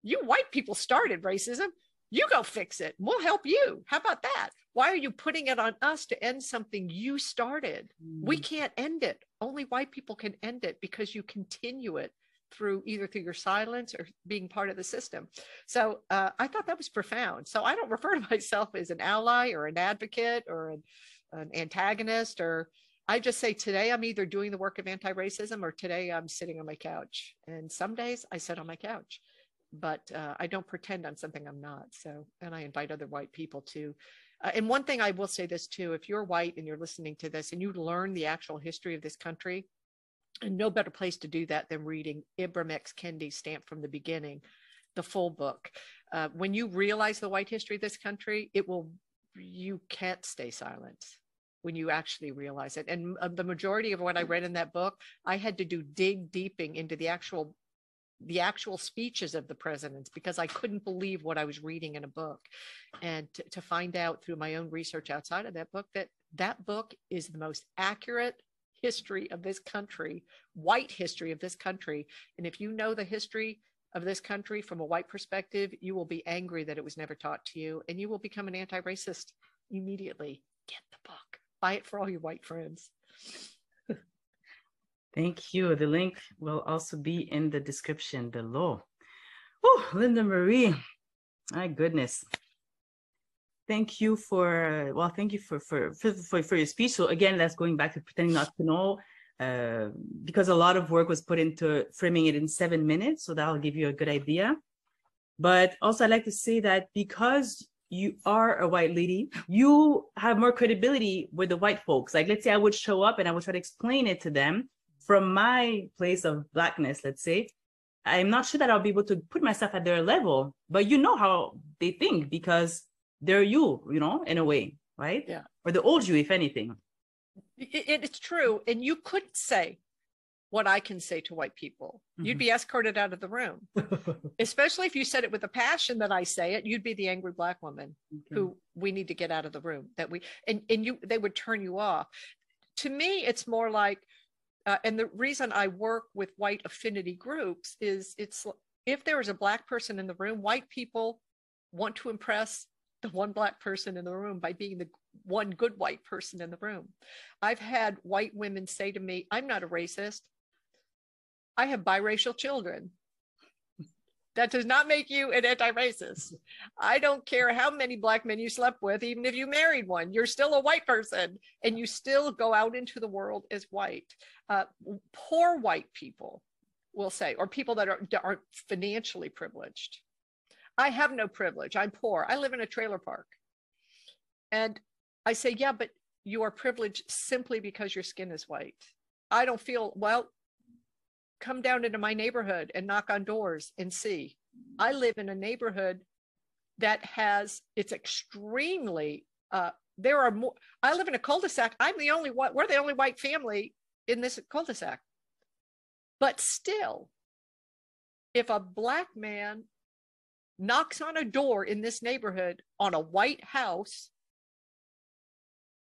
You white people started racism. You go fix it. We'll help you. How about that? Why are you putting it on us to end something you started? Mm. We can't end it. Only white people can end it because you continue it through either through your silence or being part of the system. So uh, I thought that was profound. So I don't refer to myself as an ally or an advocate or an, an antagonist or I just say today I'm either doing the work of anti-racism or today I'm sitting on my couch. And some days I sit on my couch, but uh, I don't pretend I'm something I'm not. So, and I invite other white people to. Uh, and one thing I will say this too: if you're white and you're listening to this and you learn the actual history of this country, and no better place to do that than reading Ibram X. Kendi, Stamped from the Beginning, the full book. Uh, when you realize the white history of this country, it will, you can't stay silent when you actually realize it. And uh, the majority of what I read in that book, I had to do dig deeping into the actual the actual speeches of the presidents because I couldn't believe what I was reading in a book. And to, to find out through my own research outside of that book that that book is the most accurate history of this country, white history of this country. And if you know the history of this country from a white perspective, you will be angry that it was never taught to you and you will become an anti racist immediately. Get the book, buy it for all your white friends. Thank you. The link will also be in the description below. Oh, Linda Marie, my goodness. Thank you for, well, thank you for, for, for, for your speech. So again, that's going back to pretending not to know uh, because a lot of work was put into framing it in seven minutes. So that'll give you a good idea. But also I'd like to say that because you are a white lady, you have more credibility with the white folks. Like, let's say I would show up and I would try to explain it to them from my place of blackness, let's say. I'm not sure that I'll be able to put myself at their level, but you know how they think because they're you, you know, in a way, right? Yeah. Or the old you, if anything. It, it's true. And you couldn't say what I can say to white people. Mm-hmm. You'd be escorted out of the room, especially if you said it with the passion that I say it. You'd be the angry black woman okay. who we need to get out of the room. That we and and you they would turn you off. To me, it's more like, uh, and the reason I work with white affinity groups is it's if there is a black person in the room, white people want to impress the one black person in the room by being the one good white person in the room. I've had white women say to me, I'm not a racist. I have biracial children. That does not make you an anti racist. I don't care how many black men you slept with, even if you married one, you're still a white person and you still go out into the world as white. Uh, poor white people will say, or people that are, aren't financially privileged. I have no privilege. I'm poor. I live in a trailer park. And I say, yeah, but you are privileged simply because your skin is white. I don't feel, well, come down into my neighborhood and knock on doors and see. I live in a neighborhood that has, it's extremely, uh, there are more, I live in a cul-de-sac. I'm the only one, we're the only white family in this cul-de-sac. But still, if a black man knocks on a door in this neighborhood on a white house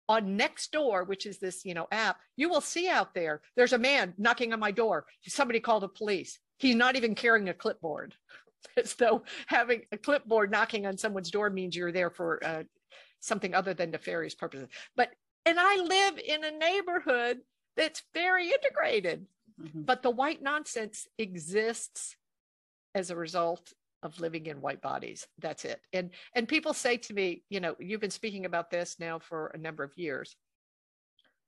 on next door which is this you know app you will see out there there's a man knocking on my door. Somebody called the police. He's not even carrying a clipboard. As though having a clipboard knocking on someone's door means you're there for uh, something other than nefarious purposes. But and i live in a neighborhood that's very integrated. Mm-hmm. but the white nonsense exists as a result of living in white bodies that's it. And and people say to me you know you've been speaking about this now for a number of years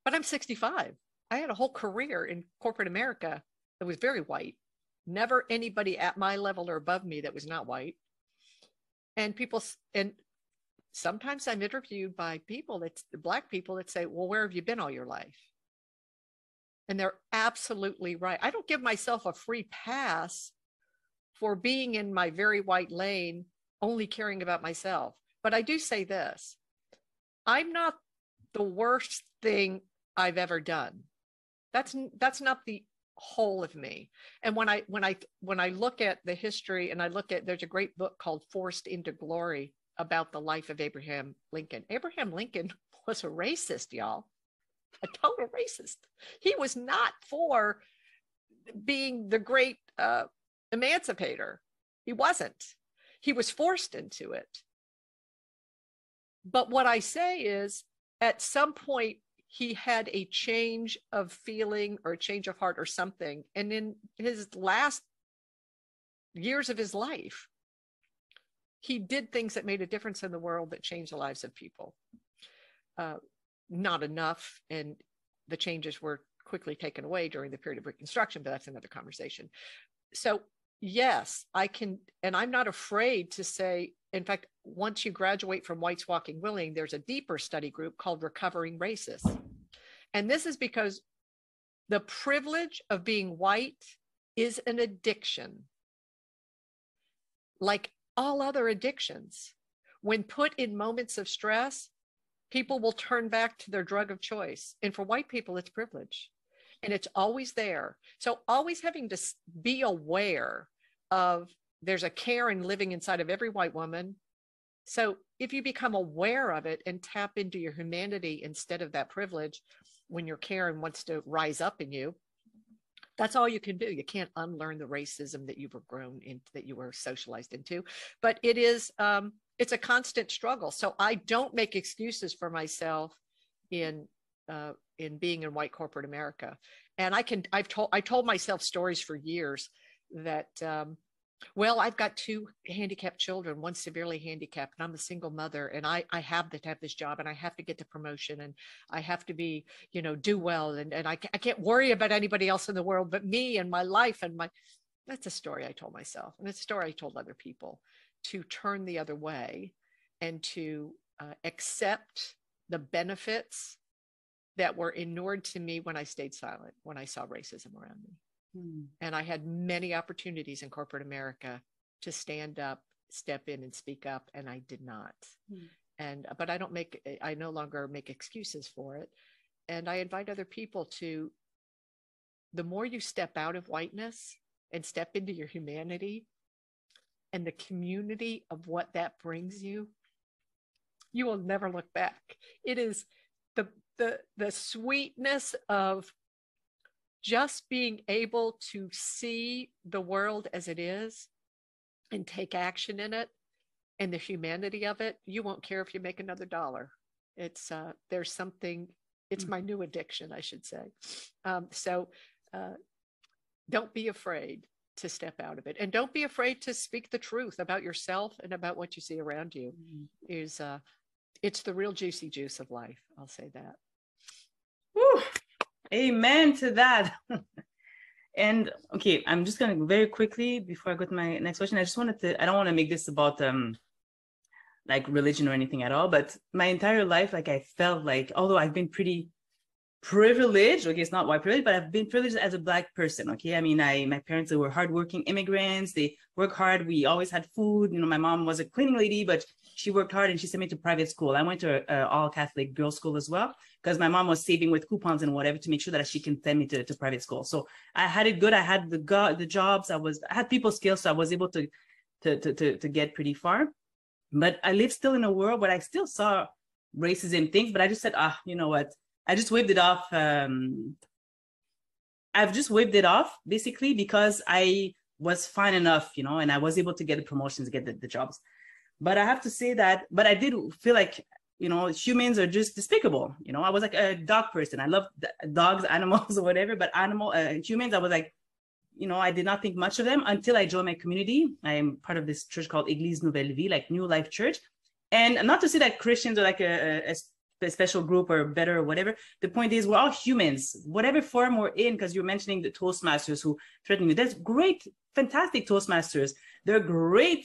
but i'm 65 i had a whole career in corporate america that was very white. Never anybody at my level or above me that was not white. And people and sometimes i'm interviewed by people that's black people that say well where have you been all your life? And they're absolutely right. I don't give myself a free pass for being in my very white lane, only caring about myself. But I do say this I'm not the worst thing I've ever done. That's that's not the whole of me. And when I when I when I look at the history and I look at there's a great book called Forced into Glory about the life of Abraham Lincoln. Abraham Lincoln was a racist, y'all. A total racist. He was not for being the great uh, emancipator. He wasn't. He was forced into it. But what I say is, at some point, he had a change of feeling or a change of heart or something. And in his last years of his life, he did things that made a difference in the world that changed the lives of people. Uh, not enough, and the changes were quickly taken away during the period of Reconstruction, but that's another conversation. So yes, I can, and I'm not afraid to say, in fact, once you graduate from Whites Walking Willing, there's a deeper study group called Recovering Racists. And this is because the privilege of being white is an addiction, like all other addictions. When put in moments of stress, people will turn back to their drug of choice. And for white people, it's privilege and it's always there. So always having to be aware of there's a Karen living inside of every white woman So if you become aware of it and tap into your humanity instead of that privilege, when your Karen wants to rise up in you, that's all you can do. You can't unlearn the racism that you were grown in, that you were socialized into. But it is, um, it's a constant struggle. So I don't make excuses for myself in uh, in being in white corporate America. And I can, I've told, I told myself stories for years that um, well, I've got two handicapped children, one severely handicapped, and I'm a single mother, and I I have to have this job, and I have to get the promotion, and I have to be, you know, do well, and and I I can't worry about anybody else in the world but me and my life and my. That's a story I told myself, and it's a story I told other people to turn the other way and to uh, accept the benefits that were inured to me when I stayed silent, when I saw racism around me. Hmm. And I had many opportunities in corporate America to stand up, step in and speak up, and I did not. Hmm. And but I don't make I no longer make excuses for it. And I invite other people to the more you step out of whiteness and step into your humanity and the community of what that brings you, you will never look back. It is the the sweetness of just being able to see the world as it is and take action in it and the humanity of it, you won't care if you make another dollar. It's uh, there's something. It's mm. my new addiction, I should say. Um, so uh, don't be afraid to step out of it, and don't be afraid to speak the truth about yourself and about what you see around you. Mm. Is uh, it's the real juicy juice of life. I'll say that. Woo. Amen to that. and okay, I'm just gonna very quickly before I go to my next question. I just wanted to. I don't want to make this about um like religion or anything at all, but my entire life, like I felt like, although I've been pretty privileged, okay, it's not white privilege, but I've been privileged as a black person. Okay, I mean, I my parents were hardworking immigrants. They work hard. We always had food. You know, my mom was a cleaning lady, but she worked hard and she sent me to private school. I went to all Catholic girls' school as well because my mom was saving with coupons and whatever to make sure that she can send me to, to private school. So I had it good. I had the go- the jobs. I was I had people skills, so I was able to to to to, to get pretty far. But I live still in a world where I still saw racism things, but I just said, ah, you know what? I just waved it off. Um, I've just waved it off basically because I was fine enough, you know, and I was able to get the promotions, get the, the jobs. But I have to say that, but I did feel like you know humans are just despicable you know i was like a dog person i love dogs animals or whatever but animal uh, humans i was like you know i did not think much of them until i joined my community i am part of this church called église nouvelle vie like new life church and not to say that christians are like a, a, a special group or better or whatever the point is we're all humans whatever form we're in because you're mentioning the toastmasters who threaten you there's great fantastic toastmasters they're great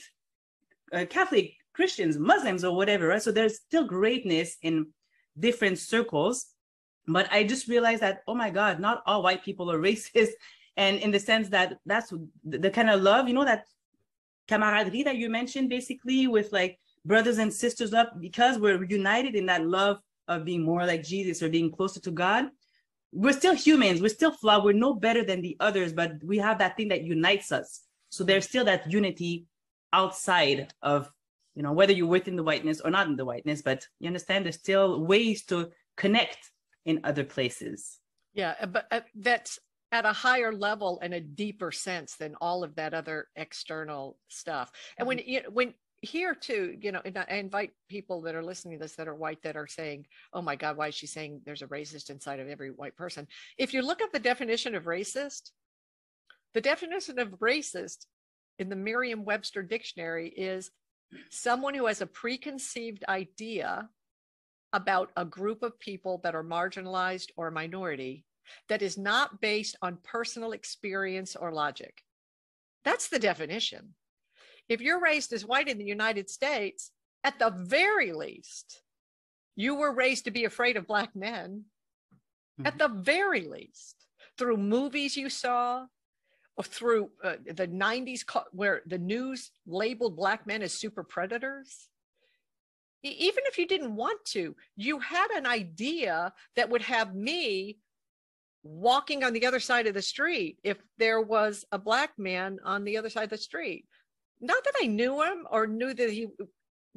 uh, catholic Christians, Muslims, or whatever, right? So there's still greatness in different circles. But I just realized that, oh my God, not all white people are racist. And in the sense that that's the, the kind of love, you know, that camaraderie that you mentioned, basically, with like brothers and sisters love, because we're united in that love of being more like Jesus or being closer to God. We're still humans, we're still flawed, we're no better than the others, but we have that thing that unites us. So there's still that unity outside of you know whether you're within the whiteness or not in the whiteness but you understand there's still ways to connect in other places yeah uh, but uh, that's at a higher level and a deeper sense than all of that other external stuff and when mm-hmm. you when here too you know i invite people that are listening to this that are white that are saying oh my god why is she saying there's a racist inside of every white person if you look at the definition of racist the definition of racist in the merriam-webster dictionary is someone who has a preconceived idea about a group of people that are marginalized or minority that is not based on personal experience or logic. That's the definition. If you're raised as white in the United States, at the very least, you were raised to be afraid of Black men. Mm-hmm. At the very least, through movies you saw, or through uh, the 90s where the news labeled black men as super predators even if you didn't want to you had an idea that would have me walking on the other side of the street if there was a black man on the other side of the street not that i knew him or knew that he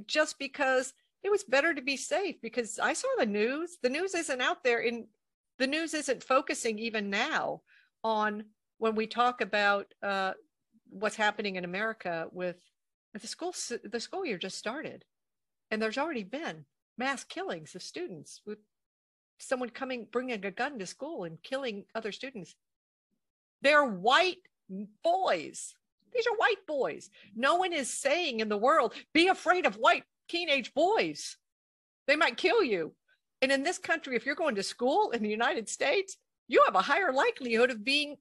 just because it was better to be safe because I saw the news. The news isn't out there in the news isn't focusing even now on when we talk about uh, what's happening in America with, the school the school year just started, and there's already been mass killings of students with someone coming bringing a gun to school and killing other students. They're white boys. These are white boys. No one is saying in the world, be afraid of white teenage boys. They might kill you. And in this country, if you're going to school in the United States, you have a higher likelihood of being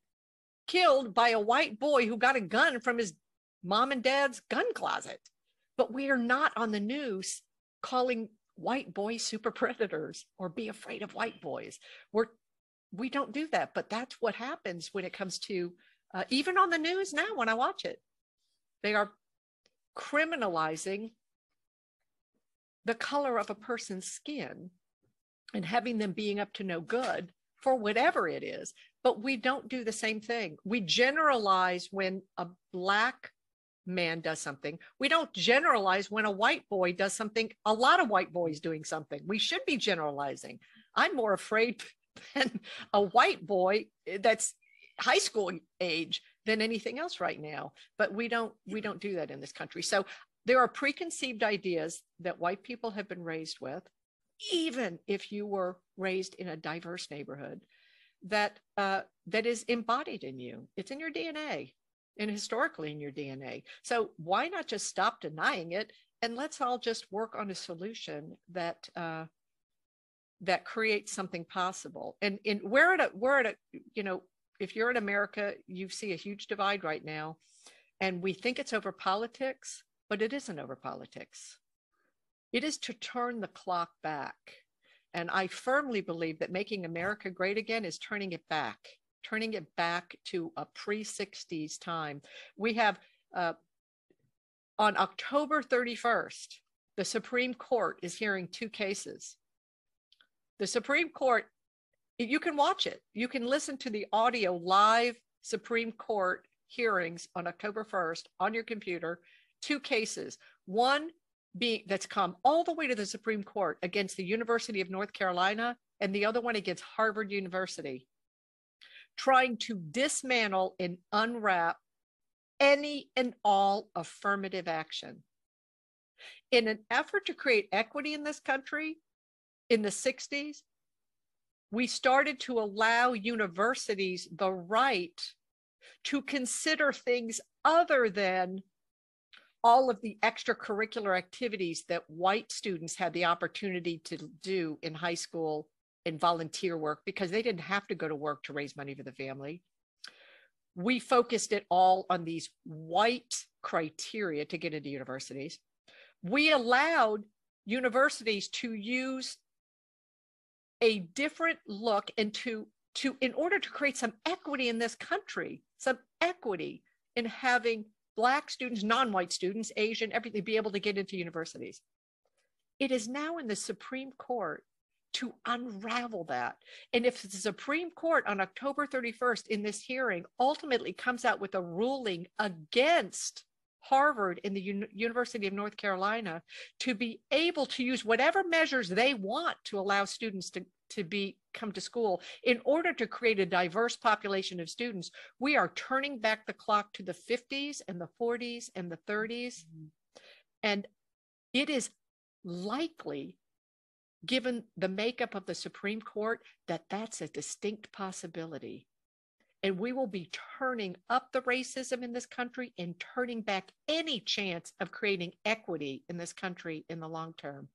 killed by a white boy who got a gun from his mom and dad's gun closet. But we are not on the news calling white boys super predators or be afraid of white boys. We're we don't do that, but that's what happens when it comes to uh, even on the news now when I watch it. They are criminalizing the color of a person's skin and having them being up to no good for whatever it is. But we don't do the same thing. We generalize when a black man does something. We don't generalize when a white boy does something, a lot of white boys doing something. We should be generalizing. I'm more afraid than a white boy that's high school age than anything else right now. But we don't we don't do that in this country. So there are preconceived ideas that white people have been raised with, even if you were raised in a diverse neighborhood, that uh, that is embodied in you. It's in your DNA and historically in your DNA. So why not just stop denying it and let's all just work on a solution that uh, that creates something possible. And in we're at a we're at a you know if you're in America, you see a huge divide right now, and we think it's over politics but it isn't over politics. It is to turn the clock back. And I firmly believe that making America great again is turning it back, turning it back to a pre 60s time. We have uh, on October 31st, the Supreme Court is hearing two cases. The Supreme Court, you can watch it, you can listen to the audio live Supreme Court hearings on October 1st on your computer two cases. One being that's come all the way to the Supreme Court against the University of North Carolina, and the other one against Harvard University, trying to dismantle and unwrap any and all affirmative action. In an effort to create equity in this country in the 60s, we started to allow universities the right to consider things other than all of the extracurricular activities that white students had the opportunity to do in high school and volunteer work because they didn't have to go to work to raise money for the family. We focused it all on these white criteria to get into universities. We allowed universities to use a different look and to, to in order to create some equity in this country, some equity in having Black students, non white students, Asian, everything, be able to get into universities. It is now in the Supreme Court to unravel that. And if the Supreme Court on October 31st in this hearing ultimately comes out with a ruling against Harvard and the U- University of North Carolina to be able to use whatever measures they want to allow students to, to be come to school. In order to create a diverse population of students we are turning back the clock to the 50s and the 40s and the 30s mm-hmm. and it is likely given the makeup of the supreme court that that's a distinct possibility and we will be turning up the racism in this country and turning back any chance of creating equity in this country in the long term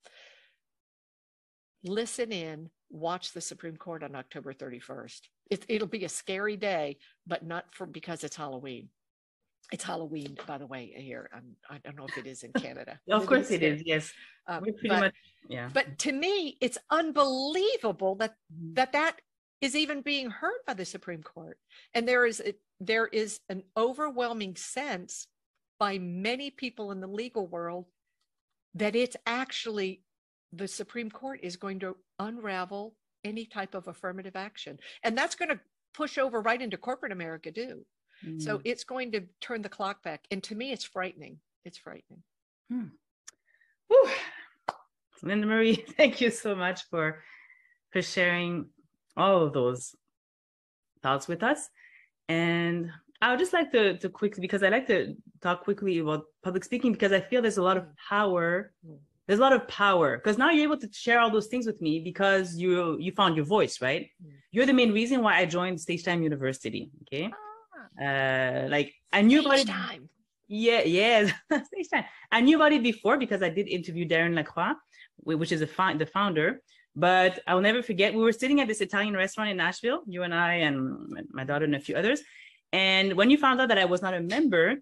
listen in watch the Supreme Court on October 31st. It, it'll be a scary day, but not for because it's Halloween. It's Halloween, by the way, here. I'm, I do not know if it is in Canada. of course it is. Yes. Um, pretty but, much, yeah. But to me, it's unbelievable that that that is even being heard by the Supreme Court. And there is there is an overwhelming sense by many people in the legal world that it's actually the Supreme Court is going to unravel any type of affirmative action. And that's going to push over right into corporate America too. Mm. So it's going to turn the clock back. And to me, it's frightening. It's frightening. Hmm. Linda Marie, thank you so much for for sharing all of those thoughts with us. And I would just like to to quickly because I like to talk quickly about public speaking because I feel there's a lot of power. There's a lot of power because now you're able to share all those things with me because you you found your voice, right? Mm. You're the main reason why I joined Stage Time University. Okay, uh, like I knew about Stage it. time. Yeah, yeah, Stage Time. I knew about it before because I did interview Darren LaCroix, which is a fi- the founder. But I'll never forget. We were sitting at this Italian restaurant in Nashville, you and I, and my- daughter and a few others. And when you found out that I was not a member,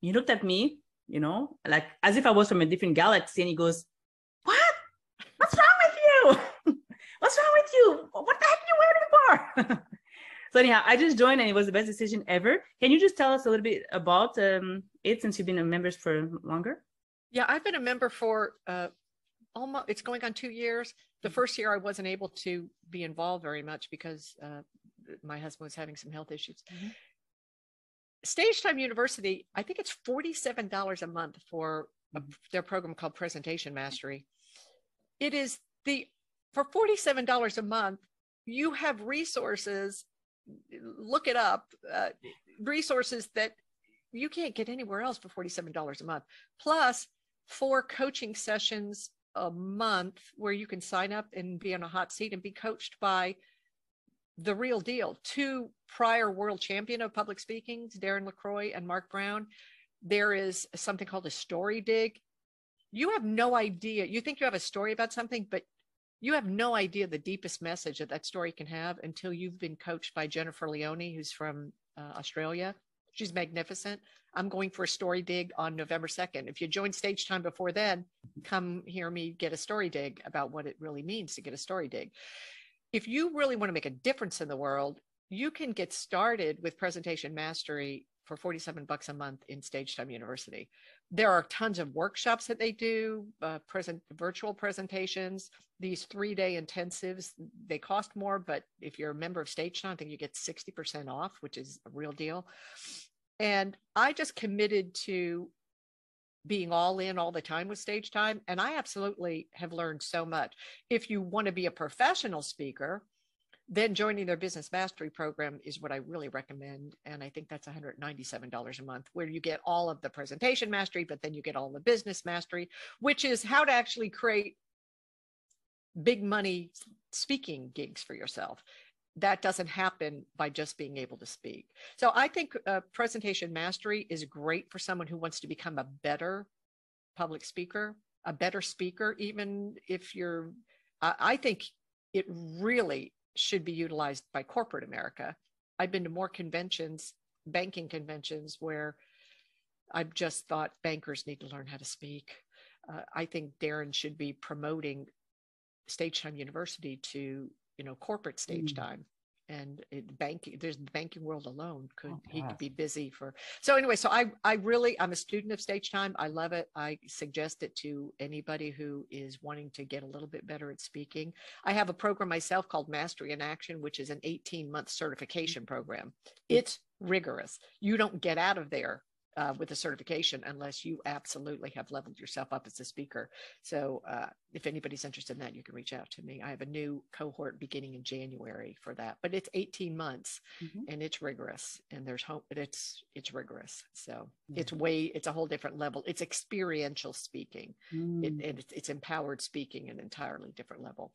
you looked at me, you know, like as if I was from a different galaxy, and he goes, "What? What's wrong with you? What's wrong with you? What the heck are you waiting for?" so anyhow, I just joined, and it was the best decision ever. Can you just tell us a little bit about um, it since you've been a member for longer? Yeah, I've been a member for uh, almost, it's going on two years. The first year I wasn't able to be involved very much because uh, my husband was having some health issues. Mhm. Stage Time University, I think it's $47 a month for a- Mhm. their program called Presentation Mastery. It is the, for $47 a month, you have resources, look it up, uh, resources that you can't get anywhere else for $47 a month plus four coaching sessions a month where you can sign up and be on a hot seat and be coached by the real deal. Two prior world champion of public speaking darren lacroix and mark brown there is something called a story dig. You have no idea. You think you have a story about something but you have no idea the deepest message that that story can have until you've been coached by jennifer leone who's from uh, australia she's magnificent I'm going for a story dig on November 2nd. If you join stage time before then, come hear me get a story dig about what it really means to get a story dig. If you really want to make a difference in the world, you can get started with presentation mastery for 47 bucks a month in Stage Time University. There are tons of workshops that they do, uh, present virtual presentations. These three-day intensives, they cost more, but if you're a member of Stage Time, I think you get 60% off, which is a real deal. And I just committed to being all in all the time with stage time. And I absolutely have learned so much. If you want to be a professional speaker, then joining their business mastery program is what I really recommend. And I think that's $197 a month, where you get all of the presentation mastery, but then you get all the business mastery, which is how to actually create big money speaking gigs for yourself that doesn't happen by just being able to speak. So I think uh, presentation mastery is great for someone who wants to become a better public speaker, a better speaker, even if you're, I, I think it really should be utilized by corporate America. I've been to more conventions, banking conventions, where I've just thought bankers need to learn how to speak. Uh, I think Darren should be promoting Stage Time University to you know corporate stage Mm. time and it, banking there's the banking world alone could Oh, he could be busy for so anyway so i i really i'm a student of stage time i love it i suggest it to anybody who is wanting to get a little bit better at speaking. I have a program myself called mastery in action which is an 18 month certification mm-hmm. program. It's rigorous. You don't get out of there uh, with a certification unless you absolutely have leveled yourself up as a speaker so uh, if anybody's interested in that, you can reach out to me. I have a new cohort beginning in January for that, but it's 18 months Mhm. and it's rigorous and there's hope, but it's, it's rigorous. So Yeah. it's way, it's a whole different level. It's experiential speaking. It, Mm. and it's, it's empowered speaking an entirely different level.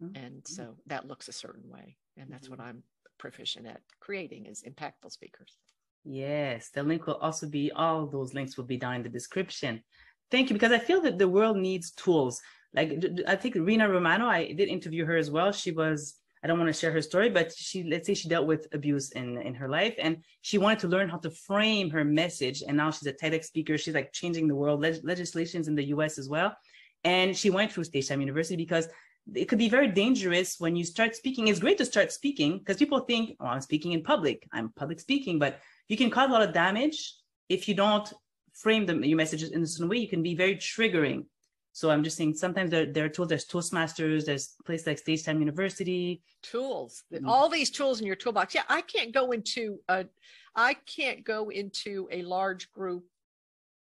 Mhm. And so that looks a certain way. And that's what I'm proficient at creating is impactful speakers. Yes, the link will also be, all those links will be down in the description. Thank you, because I feel that the world needs tools. Like I think Rena Romano, I did interview her as well. She was, I don't want to share her story, but she, let's say she dealt with abuse in, in her life and she wanted to learn how to frame her message. And now she's a TEDx speaker. She's like changing the world, leg- legislations in the US as well. And she went through Stage Time University because it could be very dangerous when you start speaking. It's great to start speaking because people think, oh, I'm speaking in public. I'm public speaking, but you can cause a lot of damage if you don't frame them, your messages in a certain way. You can be very triggering. So I'm just saying sometimes there, there are tools, there's Toastmasters, there's places like Stage Time University. tools Mhm. all these tools in your toolbox yeah i can't go into a i can't go into a large group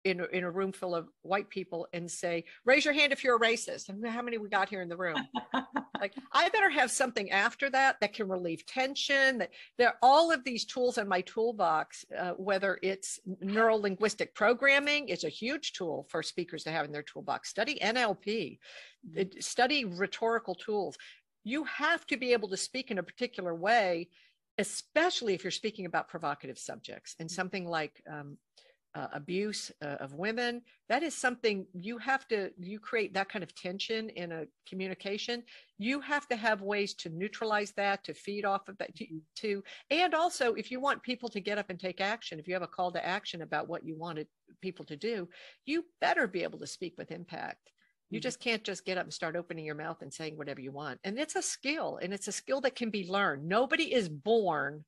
in, in a room full of white people and say, raise your hand if you're a racist. And how many we got here in the room? like, I better have something after that that can relieve tension. That there are all of these tools in my toolbox, uh, whether it's neuro linguistic programming, is a huge tool for speakers to have in their toolbox. Study NLP, mm-hmm. study rhetorical tools. You have to be able to speak in a particular way especially if you're speaking about provocative subjects and something like um, uh, abuse uh, of women. That is something you have to you create that kind of tension in a communication. You have to have ways to neutralize that to feed off of that to, to and also if you want people to get up and take action if you have a call to action about what you wanted people to do you better be able to speak with impact. You mm-hmm. just can't just get up and start opening your mouth and saying whatever you want. And it's a skill and it's a skill that can be learned. Nobody is born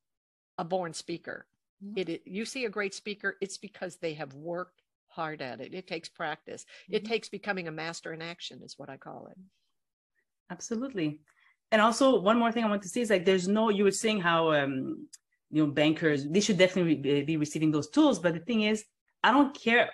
a born speaker. Mm-hmm. It, it, you see a great speaker, it's because they have worked hard at it. It takes practice. Mm-hmm. It takes becoming a master in action, is what I call it. Absolutely. And also, one more thing I want to say is like, there's no, you were saying how, um, you know, bankers, they should definitely be receiving those tools. But the thing is, I don't care,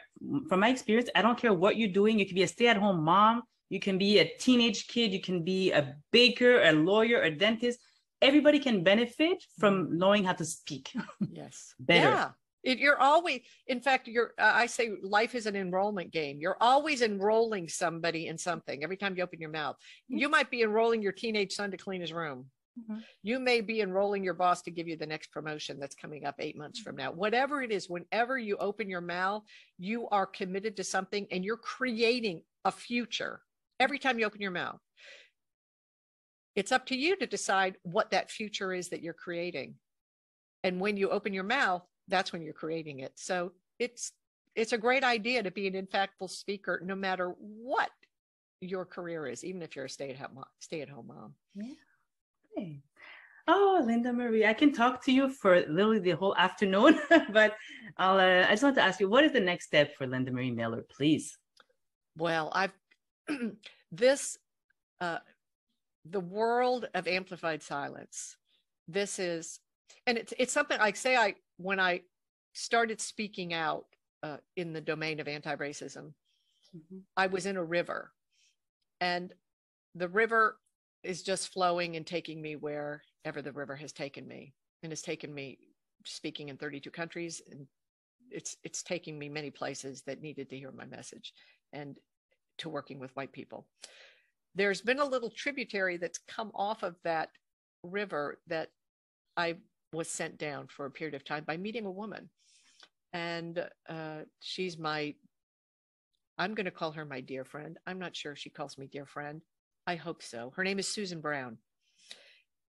from my experience, I don't care what you're doing. You can be a stay at home mom, you can be a teenage kid, you can be a baker, a lawyer, a dentist everybody can benefit from mm-hmm. knowing how to speak. Yes. Better. Yeah. It, you're always, in fact, you're, uh, I say life is an enrollment game. You're always enrolling somebody in something every time you open your mouth. Mm-hmm. You might be enrolling your teenage son to clean his room. Mm-hmm. You may be enrolling your boss to give you the next promotion that's coming up eight months from now. Whatever it is, whenever you open your mouth, you are committed to something and you're creating a future every time you open your mouth it's up to you to decide what that future is that you're creating. And when you open your mouth that's when you're creating it. So it's it's a great idea to be an impactful speaker no matter what your career is even if you're a stay-at-home mom, stay-at-home mom. Yeah. Okay. oh linda marie i can talk to you for literally the whole afternoon but i'll uh, i just want to ask you what is the next step for linda marie miller please? Well i've this uh, the world of amplified silence. This is, and it's it's something like say I when I started speaking out uh, in the domain of anti-racism, mm-hmm. I was in a river, and the river is just flowing and taking me wherever the river has taken me, and has taken me speaking in 32 countries, and it's it's taking me many places that needed to hear my message, and to working with white people there's been a little tributary that's come off of that river that I was sent down for a period of time by meeting a woman. And uh, she's my, I'm going to call her my dear friend. I'm not sure if she calls me dear friend. I hope so. Her name is Susan Brown.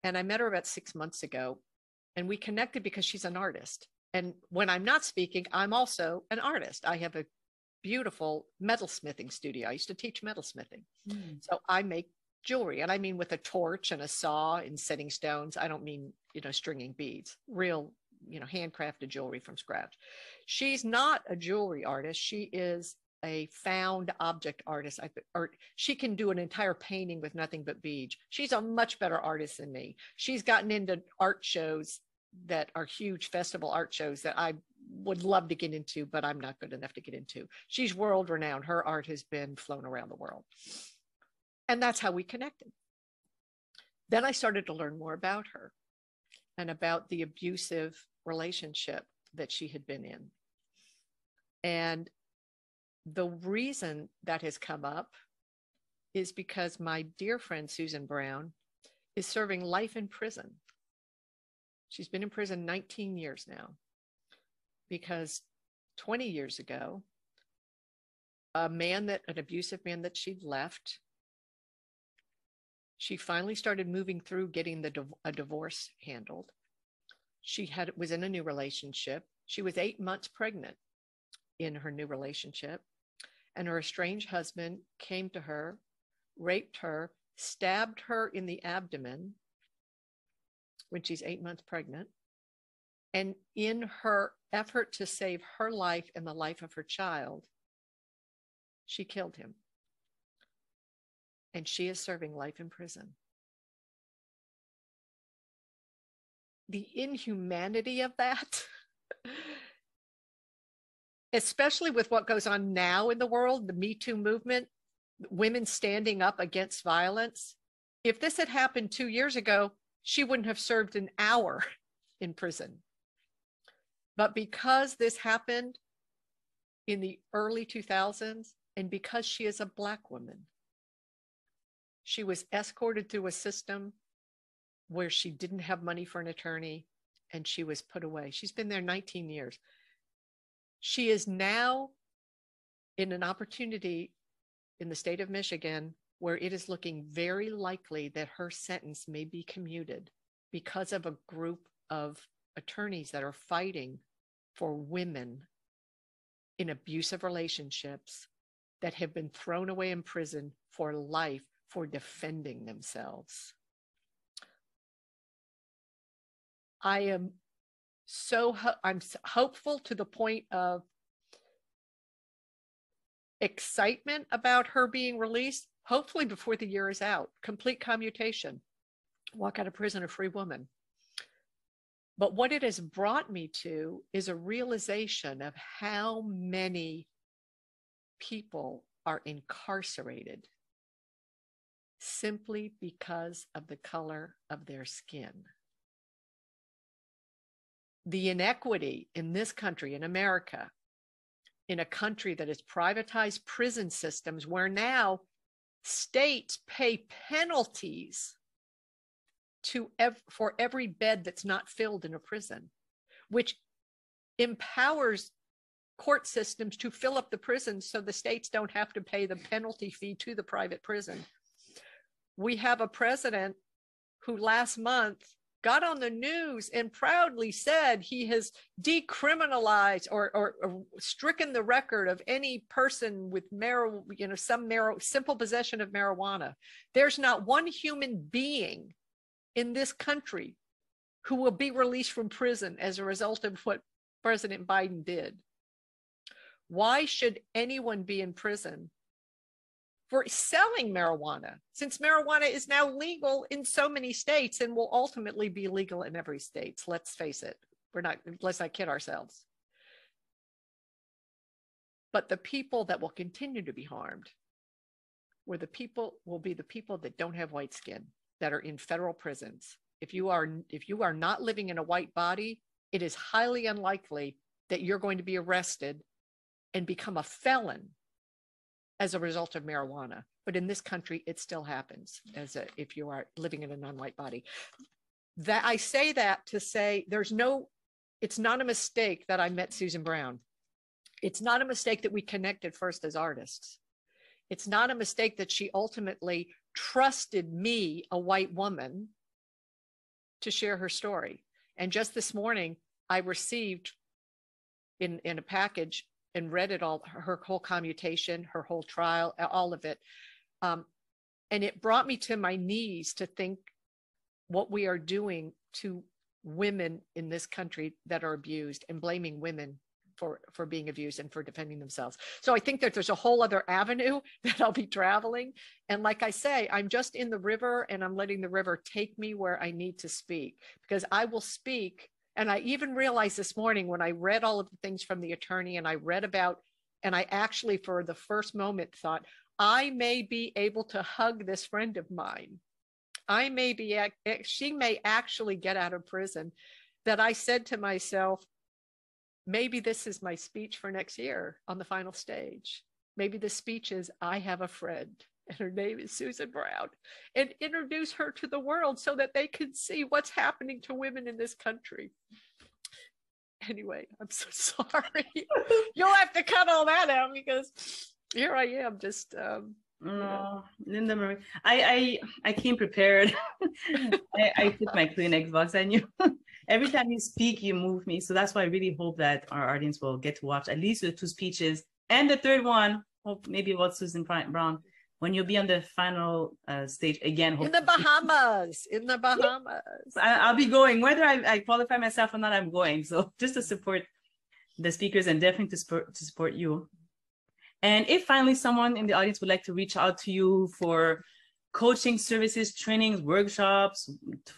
And I met her about six months ago. And we connected because she's an artist. And when I'm not speaking, I'm also an artist. I have a beautiful metalsmithing studio. I used to teach metalsmithing. Mm. So I make jewelry and I mean with a torch and a saw and setting stones. I don't mean, you know, stringing beads, real, you know, handcrafted jewelry from scratch. She's not a jewelry artist. She is a found object artist. I, or she can do an entire painting with nothing but beads. She's a much better artist than me. She's gotten into art shows that are huge festival art shows that I would love to get into, but I'm not good enough to get into. She's world renowned. Her art has been flown around the world. And that's how we connected. Then I started to learn more about her and about the abusive relationship that she had been in. And the reason that has come up is because my dear friend Susan Brown is serving life in prison. She's been in prison 19 years now because 20 years ago, a man that, an abusive man that she'd left, she finally started moving through getting the a divorce handled. She had was in a new relationship. She was eight months pregnant in her new relationship, and her estranged husband came to her, raped her, stabbed her in the abdomen when she's eight months pregnant, and in her effort to save her life and the life of her child, she killed him. And she is serving life in prison. The inhumanity of that especially with what goes on now in the world, the Me Too movement, women standing up against violence. If this had happened two years ago, she wouldn't have served an hour in prison. But because this happened in the early 2000s, and because she is a Black woman, she was escorted through a system where she didn't have money for an attorney and she was put away. She's been there 19 years. She is now in an opportunity in the state of Michigan where it is looking very likely that her sentence may be commuted because of a group of attorneys that are fighting for women in abusive relationships that have been thrown away in prison for life for defending themselves. I am so I'm hopeful to the point of excitement about her being released, hopefully before the year is out, complete commutation, walk out of prison a free woman. But what it has brought me to is a realization of how many people are incarcerated simply because of the color of their skin. The inequity in this country, in America, in a country that has privatized prison systems where now states pay penalties to ev- for every bed that's not filled in a prison which empowers court systems to fill up the prisons so the states don't have to pay the penalty fee to the private prison. We have a president who last month got on the news and proudly said he has decriminalized or, or, or stricken the record of any person with mar- you know some mar- simple possession of marijuana. There's not one human being in this country who will be released from prison as a result of what president biden did why should anyone be in prison for selling marijuana, since marijuana is now legal in so many states and will ultimately be legal in every state. Let's face it, we're not, let's not kid ourselves. But the people that will continue to be harmed were the people will be the people that don't have white skin that are in federal prisons. If you are if you are not living in a white body, it is highly unlikely that you're going to be arrested and become a felon as a result of marijuana. But in this country, it still happens as a, if you are living in a non-white body. That I say that to say there's no, it's not a mistake that I met Susan Brown. It's not a mistake that we connected first as artists. It's not a mistake that she ultimately trusted me, a white woman, to share her story. And just this morning, I received in, in a package and read it all, her whole commutation, her whole trial, all of it. Um, and it brought me to my knees to think what we are doing to women in this country that are abused and blaming women for for being abused and for defending themselves so i think that there's a whole other avenue that i'll be traveling and like i say i'm just in the river and i'm letting the river take me where i need to speak because i will speak and I even realized this morning when I read all of the things from the attorney and I read about, and I actually, for the first moment, thought, I may be able to hug this friend of mine. I may be, eh, she may actually get out of prison. That I said to myself, maybe this is my speech for next year on the final stage. Maybe the speech is, I have a friend and her name is Susan Brown, and introduce her to the world so that they can see what's happening to women in this country. Anyway, I'm so sorry. You'll have to cut all that out because here I am just um no, Linda Marie. I I I came prepared. I, I put my Kleenex box on you. Every time you speak, you move me. So that's why I really hope that our audience will get to watch at least the two speeches and the third one. Hope maybe about Susan Brown when you'll be on the final uh, stage again. In the Bahamas, in the Bahamas. I, will be going, whether I, I, qualify myself or not, I'm going. So just to support the speakers and definitely to support, to support you. And if finally someone in the audience would like to reach out to you for coaching services, trainings, workshops,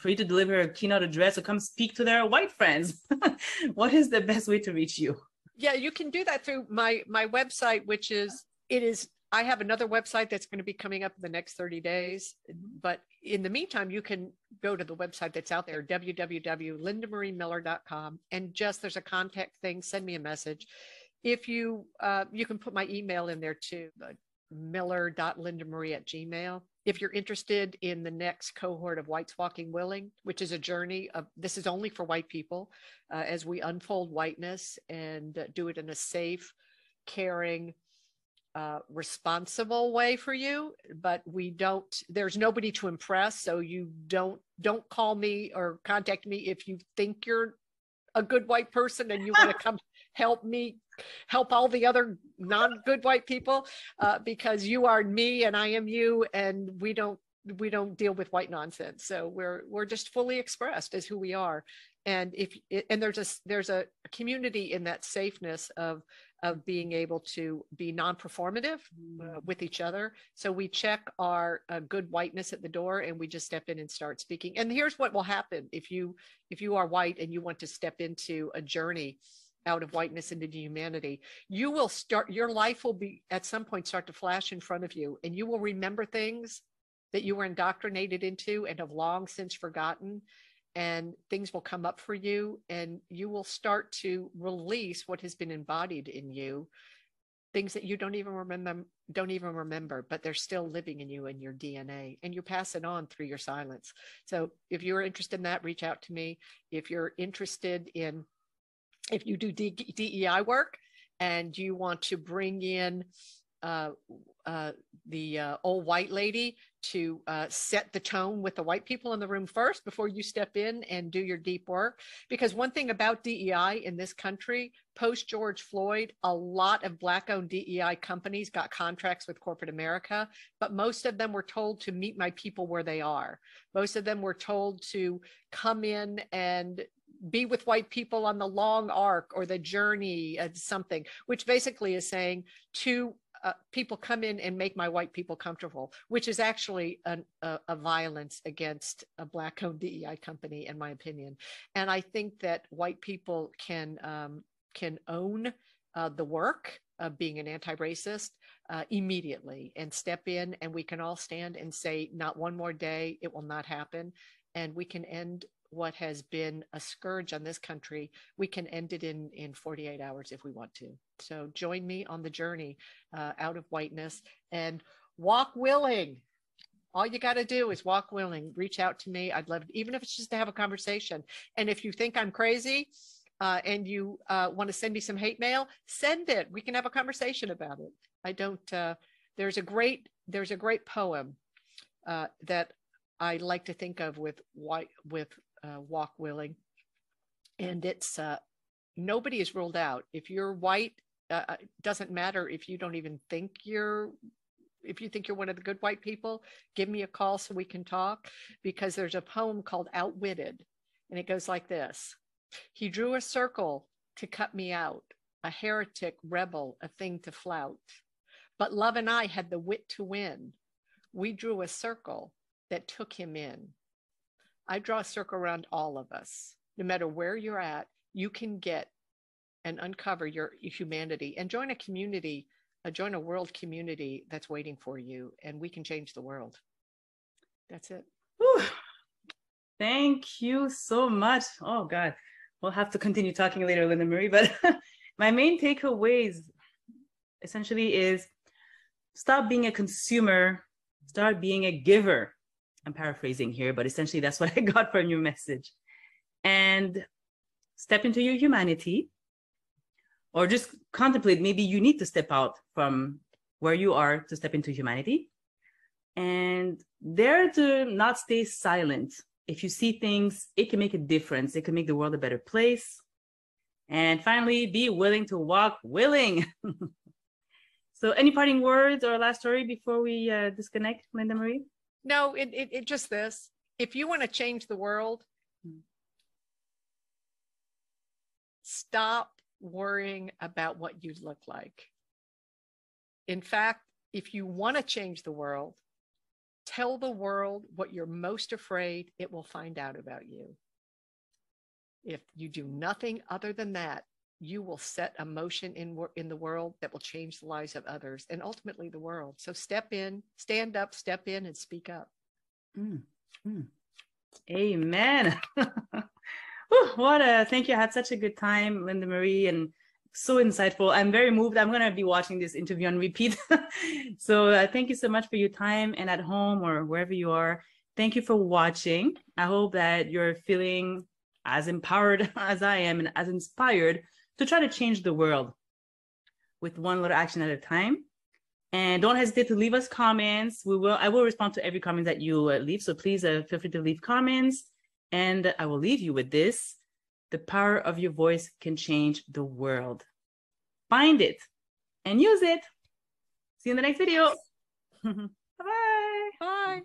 you to deliver a keynote address or come speak to their white friends, what is the best way to reach you? Yeah, you can do that through my my website, which is it is I have another website that's going to be coming up in the next 30 days. But in the meantime, you can go to the website that's out there, www.lindamariemiller.com. And just there's a contact thing, send me a message. If you, uh, you can put my email in there too, miller.lindamarie at gmail. If you're interested in the next cohort of Whites Walking Willing, which is a journey of this is only for white people uh, as we unfold whiteness and uh, do it in a safe, caring, uh, responsible way for you but we don't there's nobody to impress so you don't don't call me or contact me if you think you're a good white person and you want to come help me help all the other non-good white people uh, because you are me and i am you and we don't we don't deal with white nonsense. So we're we're just fully expressed as who we are. And if and there's a there's a community in that safeness of of being able to be non-performative uh, mm. with each other. So we check our uh, good whiteness at the door and we just step in and start speaking. And here's what will happen. If you if you are white and you want to step into a journey out of whiteness into humanity you will start your life will be at some point start to flash in front of you and you will remember things that you were indoctrinated into and have long since forgotten and things will come up for you and you will start to release what has been embodied in you things that you don't even remember don't even remember but they're still living in you in your dna and you pass it on through your silence. So if you're interested in that reach out to me. If you're interested in if you do dei work and you want to bring in uh, uh, the uh, old white lady to uh, set the tone with the white people in the room first before you step in and do your deep work. Because one thing about DEI in this country, post George Floyd, a lot of Black owned DEI companies got contracts with corporate America, but most of them were told to meet my people where they are. Most of them were told to come in and be with white people on the long arc or the journey of something, which basically is saying to uh, people come in and make my white people comfortable, which is actually an, a, a, violence against a black owned DEI company, in my opinion. And I think that white people can um, can own uh, the work of being an anti-racist uh, immediately and step in, and we can all stand and say, "Not one more day. It will not happen." And we can end what has been a scourge on this country, we can end it in, in 48 hours if we want to. So join me on the journey uh, out of whiteness and walk willing. All you got to do is walk willing. Reach out to me. I'd love, even if it's just to have a conversation. And if you think I'm crazy, uh, and you uh, want to send me some hate mail, send it. We can have a conversation about it. I don't. Uh, there's a great there's a great poem uh, that I like to think of with white with uh, walk willing. And it's uh, nobody is ruled out. If you're white, uh, uh, doesn't matter if you don't even think you're if you think you're one of the good white people, give me a call so we can talk because there's a poem called Outwitted and it goes like this. He drew a circle to cut me out, a heretic rebel, a thing to flout. But love and I had the wit to win. We drew a circle that took him in. I draw a circle around all of us. No matter where you're at, you can get and uncover your humanity and join a community, uh, join a world community that's waiting for you, and we can change the world. That's it. Whew. Thank you so much. Oh, God. We'll have to continue talking later, Linda Marie. But my main takeaways essentially is stop being a consumer, start being a giver. I'm paraphrasing here, but essentially that's what I got from your message. And step into your humanity or just contemplate maybe you need to step out from where you are to step into humanity. And dare to not stay silent. If you see things it can make a difference. It can make the world a better place. And finally be willing to walk willing. So any parting words or last story before we uh, disconnect linda marie no, it, it, it just this. If you want to change the world, hmm. stop worrying about what you look like. In fact, if you want to change the world, tell the world what you're most afraid it will find out about you. If you do nothing other than that, you will set a motion in in the world that will change the lives of others and ultimately the world. So step in, stand up, step in, and speak up. Mm, mm. Amen. Whew, what a thank you. I had such a good time, Linda Marie, and so insightful. I'm very moved. I'm going to be watching this interview on repeat. so uh, thank you so much for your time and at home or wherever you are. Thank you for watching. I hope that you're feeling as empowered as I am and as inspired to try to change the world with one little action at a time. And don't hesitate to leave us comments. We will. I will respond to every comment that you uh, leave. So please uh, feel free to leave comments. And I will leave you with this: the power of your voice can change the world. Find it and use it. See you in the next video. Bye-bye. Bye.